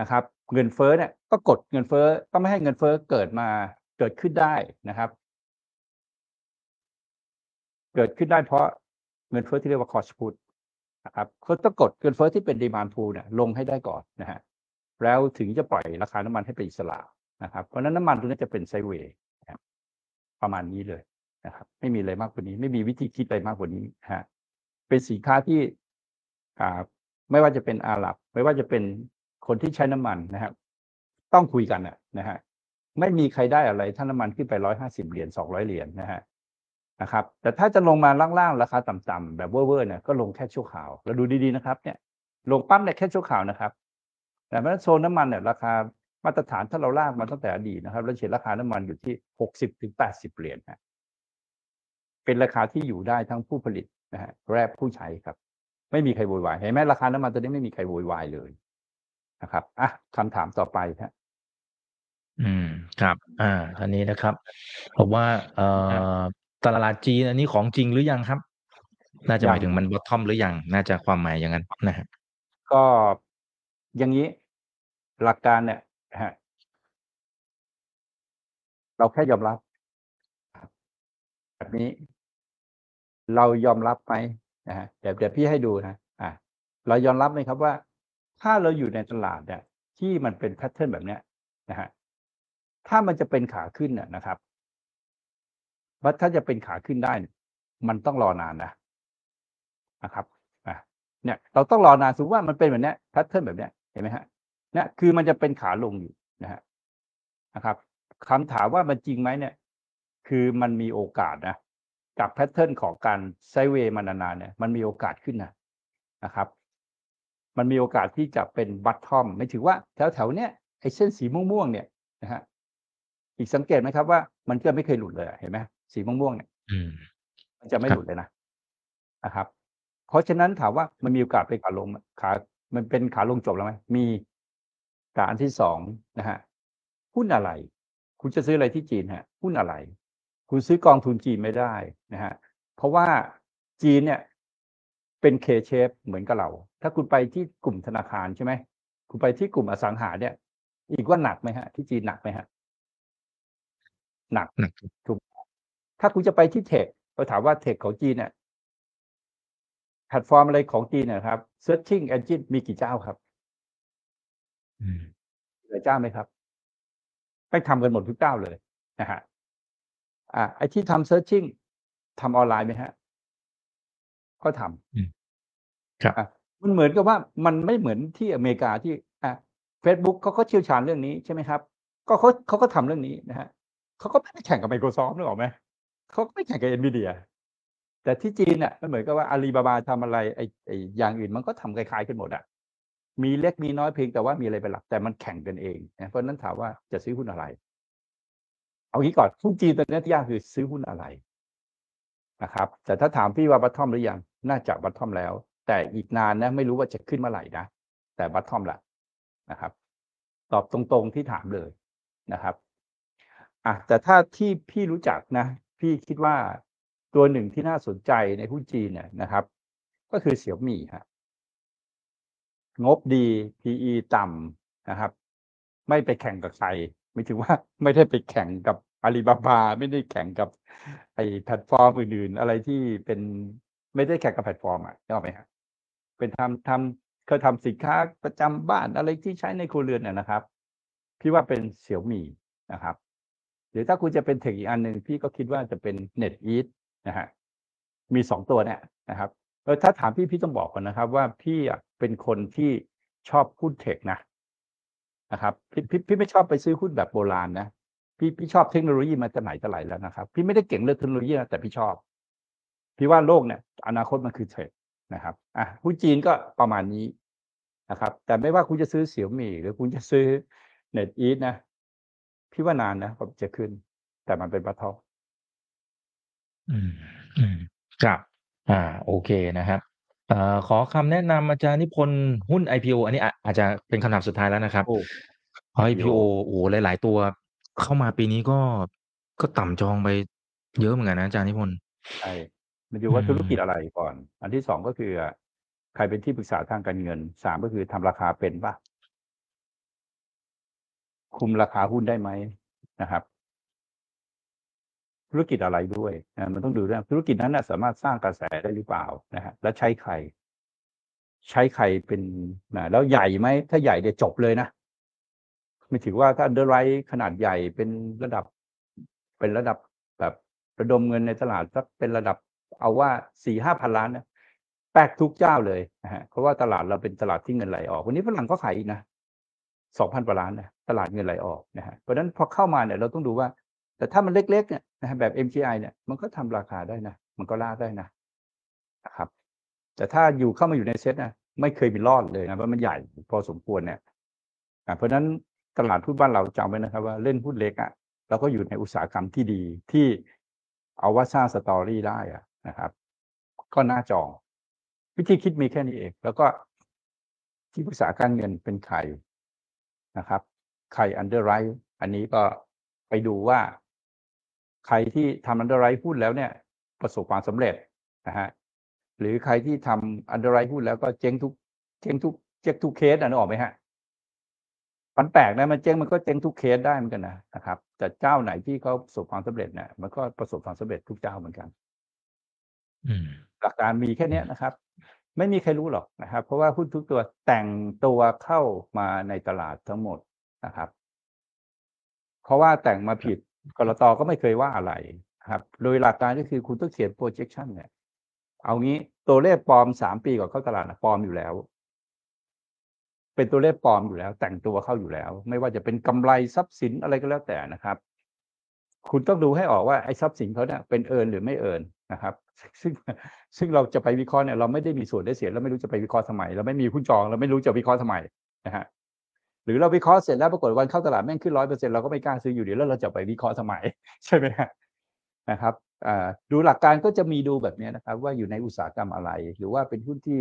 S3: นะครับ เงินเฟ้อเนี่ยก็กดเงินเฟ้อก็ไม่ให้เงินเฟ้อเกิดมาเกิดขึ้นได้นะครับ เกิดขึ้นได้เพราะเงินเฟ้อที่เรียกว่า cost put นะครับเขาต้องกดเงินเฟ้อที่เป็น demand pool เนี่ยลงให้ได้ก่อนนะฮะแล้วถึงจะปล่อยราคาน้ำมันให้เป็นอิสระนะครับ เพราะนั้นน้ำมันตัวนี้จะเป็นไซเวย์ประมาณนี้เลยนะครับ ไม่มีอะไรมากกว่านี้ ไม่มีวิธีคิดอะไรมากกว่านี้ฮะเป็นสินค้าที่ไม่ว่าจะเป็นอาหรับ ไม่ว่าจะเป็น คนที่ใช้น้ำมันนะครับ ต้องคุยกันนะฮะไม่มีใครได้อะไรถ้าน้ำมันขึ้นไปร้อยห้าสิบเหรียญสองร้อยเหรียญนะฮะนะครับ แต่ถ้าจะลงมาล่างๆราคาต่ำๆแบบเว่อร์ๆเนี่ยก็ลงแค่ชั่วคราวแล้วดูดีๆนะครับ เนี่ย ลงปั๊บเนี่ยแค่ชั่วคราวนะครับ แต่เมื่อโซนน้ำมันเนี่ยราคามาตรฐานถ้าเราลากมาตั้งแต่อดีตนะครับเราเห็นราคาน้ำมันอยู่ที่หกสิบถึงแปดสิบเหรียญนะเป็นราคาที่อยู่ได้ทั้งผู้ผลิตนะฮะและผู้ใช้ครับ ไม่มีใครโวยวายเห็นไหมราคาน้ำมันตัวนี้ไม่มีใครโวยวายเลย นะครับอะคำถามต่อไปครับ
S2: อืมครับ อ่าท่านนี้นะครับบอกว่า เอ่อตลาดจีนอันนี้ของจริงหรือยังครับ น่าจะหมายถึงมันบอททอมหรือยังน่าจะความหมายอย่างนั้นนะฮะ
S3: ก็อย่างนี้หลักการเนี่ยนะฮะเราแค่ยอมรับ แบบนี้ เรายอมรับไหมนะฮะเดี๋ยวเดี๋ยวพี่ให้ดูนะอะเรายอมรับไหมครับว่า ถ้าเราอยู่ในตลาดเนี่ยที่มันเป็นแพทเทิร์นแบบเนี้ยนะฮะถ้ามันจะเป็นขาขึ้นน่ะนะครับว่าถ้าจะเป็นขาขึ้นได้นี่มันต้องรอนานนะนะครับอะเนี่ย เราต้องรอนานสมมติว่ามันเป็นแบบเนี้ยแพทเทิร์นแบบเนี้ยเห็นไหมฮะเนี่ยคือมันจะเป็นขาลงอยู่นะฮะนะครับคำถามว่ามันจริงไหมเนี่ย คือมันมีโอกาสนะกับแพทเทิร์นของการไซเวย์มานานๆเนี่ย มันมีโอกาสขึ้นนะนะครับ มันมีโอกาสที่จะเป็นบัตทอมไม่ถือว่าแถวแถวๆเนี้ยไอ้เส้นสีม่วงๆเนี่ยนะฮะอีกสังเกตไหมครับว่ามันก็ไม่เคยหลุดเลยอะเห็นไหมสีม่วงๆเนี่ย
S2: อืม
S3: มันจะไม่
S2: ครั
S3: ห
S2: บ
S3: ลุดเลยนะนะครับ เพราะฉะนั้นถามว่ามันมีโอกาสเป็นขาลงไหมขามันเป็นขาลงจบแล้วไหมมีการอันที่สองนะฮะหุ้นอะไร คุณจะซื้ออะไรที่จีนฮะหุ้นอะไร คุณซื้อกองทุนจีนไม่ได้นะฮะเพราะว่าจีนเนี่ย เป็นเคเชฟเหมือนกับเรา ถ้าคุณไปที่กลุ่มธนาคารใช่ไหม คุณไปที่กลุ่มอสังหาเนี่ย อีกว่าหนักไหมฮะ ที่จีนหนักไหมฮะ หนัก
S2: หนัก
S3: ถูกถ้าคุณจะไปที่เทคเราถามว่าเทคของจีนเนี่ยแพลตฟอร์มอะไรของจีนเนะครับ searching engine มีกี่เจ้าครับ
S2: อืม
S3: เหลือเจ้าไหมครับไปทำกันหมดทุกเจ้าเลยนะฮะอ่าไอ้ที่ทำ searching ทำออนไลน์ไหมฮะ ก็ทำ
S2: ครับ
S3: อะมันเหมือนกับว่ามันไม่เหมือนที่อเมริกาที่อะ Facebook เขาก็เชี่ยวชาญเรื่องนี้ใช่ไหมครับ ก็เขาเขาก็ทำเรื่องนี้นะฮะเขาก็ไม่ได้แข่งกับ Microsoft นึกออกไหมเขาก็ไม่แข่งกับ Nvidia แต่ที่จีนเนี่ยมันเหมือนกับว่าอาลีบาบาทำอะไรไอ้ไอ้อย่างอื่นมันก็ทำคล้ายๆกันหมดอะมีเล็กมีน้อยเพียงแต่ว่ามีอะไรเป็นหลักแต่มันแข่งกันเองนะเพราะฉะนั้นถามว่าจะซื้อหุ้นอะไร เอางี้ก่อนหุ้นจีนตอนนี้ที่ยากคือซื้อหุ้นอะไร นะครับ แต่ถ้าถามพี่ว่าบัตทอมหรือยังน่าจะบัตทอมแล้ว แต่อีกนานนะไม่รู้ว่าจะขึ้นเมื่อไหร่นะแต่บัตทอมละนะครับ ตอบตรงๆที่ถามเลยนะครับอะแต่ถ้าที่พี่รู้จักนะ พี่คิดว่าตัวหนึ่งที่น่าสนใจในหุ้นจีนเนี่ยนะครับ ก็คือเสี่ยวมี่ฮะงบดี PE ต่ำนะครับ ไม่ไปแข่งกับใครไม่ถึงว่าไม่ได้ไปแข่งกับ อาลีบาบาไม่ได้แข่งกับ ไอแพลตฟอร์มอื่นๆ อะไรที่เป็นไม่ได้แข่งกับแพลตฟอร์มอะนึกออกไหมฮะเป็นทำทำเขาทำสินค้าประจำบ้านอะไรที่ใช้ในครัวเรือนน่ะนะครับ พี่ว่าเป็นเสี่ยวมี่นะครับ หรือถ้าคุณจะเป็น tech อีกอันหนึ่งพี่ก็คิดว่าจะเป็น NetEase นะฮะมีสองตัวเนี่ยนะครับเออถ้าถามพี่พี่ต้องบอกก่อนนะครับ ว่าพี่อะเป็นคนที่ชอบหุ้นเทคนะนะครับพี่พี่พี่ไม่ชอบไปซื้อหุ้นแบบโบราณนะ พี่พี่ชอบเทคโนโลยีมาแต่ไหนแต่ไหนแล้วนะครับ พี่ไม่ได้เก่งเรื่องเทคโนโลยีนะแต่พี่ชอบ พี่ว่าโลกเนี่ย อนาคตมันคือเทรดนะครับอะหุ้นจีนก็ประมาณนี้นะครับ แต่ไม่ว่าคุณจะซื้อเสี่ยวมี่หรือคุณจะซื้อ Net Eat นะ พี่ว่านานนะผมจะขึ้น แต่มันเป็นบัตทอ
S2: อืมอืมครับ อ่า โอเคนะครับเอ่อขอคำแนะนำอาจารย์นิพนธ์หุ้น IPO อันนี้อาอาจจะเป็นคำถามสุดท้ายแล้วนะครับ
S3: โอ้
S2: IPO โอ้โหหลาย ๆ ตัว เข้ามาปีนี้ก็ ก็ต่ำจองไปเยอะเหมือนกันนะอาจารย์นิพนธ์
S3: ใช่ มันอยู่ว่าธุรกิจอะไรก่อน อันที่สองก็คือ ใครเป็นที่ปรึกษาทางการเงินสามก็คือทำราคาเป็นปะคุมราคาหุ้นได้ไหม นะครับ ธุรกิจอะไรด้วยนะมันต้องดูด้วย ธุรกิจนั้นนะสามารถสร้างกระแสได้หรือเปล่านะฮะและใช้ใคร ใช้ใครเป็นนะแล้วใหญ่ไหม ถ้าใหญ่เดี๋ยวจบเลยนะ ไม่ถือว่าถ้าเดอร์ไรขนาดใหญ่เป็นระดับ เป็นระดับแบบระดมเงินในตลาดสักเป็นระดับเอาว่าสี่ห้าพันล้านนะแตกทุกเจ้าเลยนะฮะเพราะว่าตลาดเราเป็นตลาดที่เงินไหลออก วันนี้ฝรั่งก็ขายอีกนะสองพันกว่าล้านนะตลาดเงินไหลออกนะฮะเพราะนั้นพอเข้ามาเนี่ยเราต้องดูว่า แต่ถ้ามันเล็กๆเนี่ยนะฮะแบบ MGI เนี่ยมันก็ทำราคาได้นะ มันก็ล่าได้นะนะครับ แต่ถ้าอยู่เข้ามาอยู่ในเซ็ตนะไม่เคยมีรอดเลยนะเพราะมันใหญ่พอสมควรเนี่ยเพราะนั้น ตลาดหุ้นบ้านเราจำไว้นะครับว่าเล่นหุ้นเล็กอะเราก็อยู่ในอุตสาหกรรมที่ดีที่เอาว่าสร้างสตอรี่ได้อะนะครับ ก็น่าจองวิธีคิดมีแค่นี้เอง แล้วก็ที่ปรึกษาการเงินเป็นใครนะครับใคร underwrite อันนี้ก็ไปดูว่า ใครที่ทำ underwrite หุ้นแล้วเนี่ย ประสบความสำเร็จนะฮะหรือใครที่ทำ underwrite หุ้นแล้วก็เจ๊งทุกเจ๊งทุกเจ๊งทุกเคสอะนึกออกไหมฮะ มันแปลกนะมันเจ๊งมันก็เจ๊งทุกเคสได้เหมือนกันนะนะครับ แต่เจ้าไหนที่เขาประสบความสำเร็จเนี่ยมันก็ประสบความสำเร็จทุกเจ้าเหมือนกัน
S2: อืม
S3: หลักการมีแค่เนี้ยนะครับ ไม่มีใครรู้หรอกนะครับ เพราะว่าหุ้นทุกตัวแต่งตัวเข้ามาในตลาดทั้งหมดนะครับ เพราะว่าแต่งมาผิดกรตก็ไม่เคยว่าอะไรนะครับ โดยหลักการก็คือคุณต้องเขียน projection เนี่ย เอางี้ตัวเลขปลอมสามปีก่อนเข้าตลาดนะปลอมอยู่แล้ว เป็นตัวเลขปลอมอยู่แล้ว แต่งตัวเข้าอยู่แล้ว ไม่ว่าจะเป็นกำไรทรัพย์สินอะไรก็แล้วแต่นะครับ คุณต้องดูให้ออกว่าไอ้ทรัพย์สินเขาเนี่ยเป็นเอินหรือไม่เอินนะครับ ซึ่งซึ่งเราจะไปวิเคราะห์เนี่ยเราไม่ได้มีส่วนได้เสียเราไม่รู้จะไปวิเคราะห์ทำไมเราไม่มีหุ้จองเราไม่รู้จะวิเคราะห์ทำไมนะฮะหรือเราวิเคราะห์เสร็จแล้วปรากฏวันเข้าตลาดแม่งขึ้นร้อยเปอร์เซ็นต์เราก็ไม่กล้าซื้ออยู่ดีแล้วเราจะไปวิเคราะห์ทำไมใช่ไหมฮะนะครับอ่าดูหลักการก็จะมีดูแบบเนี้ยนะครับ ว่าอยู่ในอุตสาหกรรมอะไร หรือว่าเป็นหุ้นที่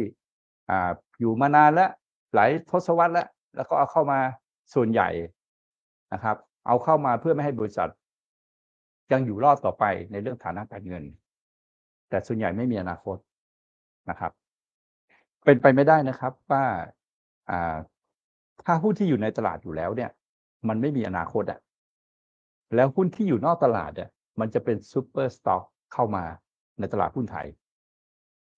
S3: อ่าอยู่มานานแล้ว หลายทศวรรษแล้ว แล้วก็เอาเข้ามาส่วนใหญ่นะครับ เอาเข้ามาเพื่อไม่ให้บริษัท ยังอยู่รอดต่อไปในเรื่องฐานะการเงิน แต่ส่วนใหญ่ไม่มีอนาคตนะครับ เป็นไปไม่ได้นะครับว่าอ่าถ้าหุ้นที่อยู่ในตลาดอยู่แล้วเนี่ย มันไม่มีอนาคตอะแล้วหุ้นที่อยู่นอกตลาดเนี่ยมันจะเป็น super stock เข้ามาในตลาดหุ้นไทย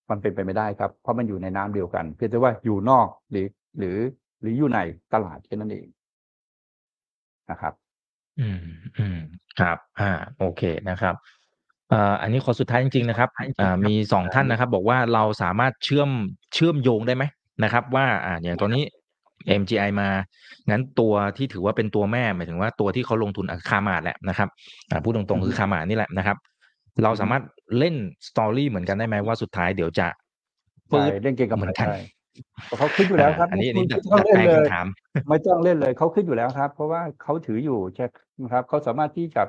S3: มันเป็นไปไม่ได้ครับ เพราะมันอยู่ในน้ำเดียวกัน เพียงแต่ว่าอยู่นอกหรือ หรือหรืออยู่ในตลาดแค่นั้นเองนะครับ
S2: อืมอืมครับ อ่า โอเคนะครับอ่าอันนี้ขอสุดท้ายจริงๆนะครับอ่ามีสองท่านนะครับ บอกว่าเราสามารถเชื่อมเชื่อมโยงได้ไหมนะครับ ว่าอ่าอย่างตอนนี้ MGI มางั้นตัวที่ถือว่าเป็นตัวแม่หมายถึงว่าตัวที่เขาลงทุนคามาดแหละนะครับอ่าพูดตรงๆคือคามาดนี่แหละนะครับ เราสามารถเล่นสตอรี่เหมือนกันได้ไหมว่าสุดท้ายเดี๋ยวจะ
S3: ใช่เล่นเก่งกับ
S2: เหมื
S3: มั
S2: อนนกัน
S3: ใช่ เพราะเขาขึ้นอยู่แล้วครับ
S2: อันนี้อัน
S3: ไม่
S2: นี้ดัด
S3: ต้อง
S2: ดัด
S3: เล่น
S2: แปลง
S3: เลย
S2: คำถาม
S3: ไม่ต้องเล่นเลยเขาขึ้นอยู่แล้วครับ เพราะว่าเขาถืออยู่ใช่นะครับเขาสามารถที่จะ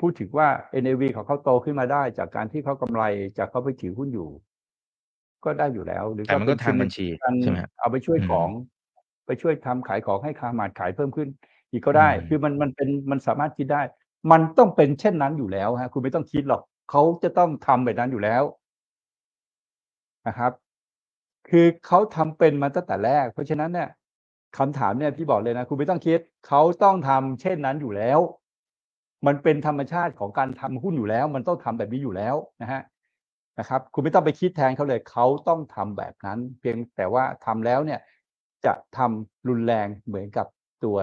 S3: พูดถึงว่า NAV ของเขาโตขึ้นมาได้ จากการที่เขากำไรจากเขาไปถือหุ้นอยู่ ก็ได้อยู่แล้ว หรือ
S2: แต่มันก็
S3: เป็
S2: ทางบัญชี
S3: การ
S2: ใช่ไหมครับ
S3: เอาไปช่วย
S2: อืม
S3: ของ ไปช่วยทำขายของให้คามาดขายเพิ่มขึ้น อีกก็ได้
S2: อืม
S3: คือมันมันเป็นมันสามารถคิดได้ มันต้องเป็นเช่นนั้นอยู่แล้วฮะ คุณไม่ต้องคิดหรอกเขาจะต้องทำแบบนั้นอยู่แล้วนะครับ คือเขาทำเป็นมาตั้งแต่แรก เพราะฉะนั้นเนี่ยคำถามเนี่ยพี่บอกเลยนะคุณไม่ต้องคิดเขาต้องทำเช่นนั้นอยู่แล้ว มันเป็นธรรมชาติของการทำหุ้นอยู่แล้ว มันต้องทำแบบนี้อยู่แล้วนะฮะนะครับ คุณไม่ต้องไปคิดแทนเขาเลยเขาต้องทำแบบนั้น เพียงแต่ว่าทำแล้วเนี่ย จะทำรุนแรงเหมือนกับตัว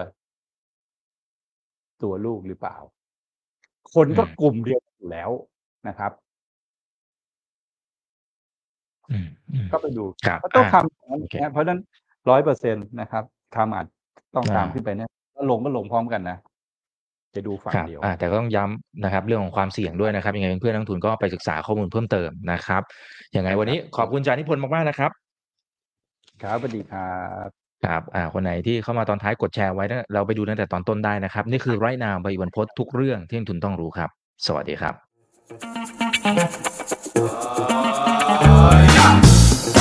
S3: ตัวลูกหรือเปล่า คนก็
S2: อืม
S3: กลุ่มเดียวกันอยู่แล้วนะครับ
S2: อืมอืม
S3: ก็ไปดู
S2: ครับ
S3: ก็ต้อง
S2: อ่า
S3: ทำอย่างนั้น
S2: โอเค
S3: นะเพราะฉะนั้นร้อยเปอร์เซ็นต์นะครับทำอาจต้องตาม
S2: อ่า
S3: ขึ้นไปเนี่ยแล้วลงก็ลงพร้อมกันนะจะดูฝั่ง
S2: ครับ
S3: เดียว
S2: อ่าแต่ก็ต้องย้ำนะครับ เรื่องของความเสี่ยงด้วยนะครับยังไงเพื่อนๆนักลงทุนก็ไปศึกษาข้อมูลเพิ่มเติมนะครับยังไงวันนี้ขอบคุณอาจารย์นิพนธ์มากๆนะครับ
S3: ครับสวัสดีครับ
S2: ครับอ่าคนไหนที่เข้ามาตอนท้ายกดแชร์ไว้นะเราไปดูตั้งแต่ตอนต้นได้นะครับ นี่คือไรนาวใบวันพศทุกเรื่องที่นักลงทุนต้องรู้ครับ สวัสดีครับ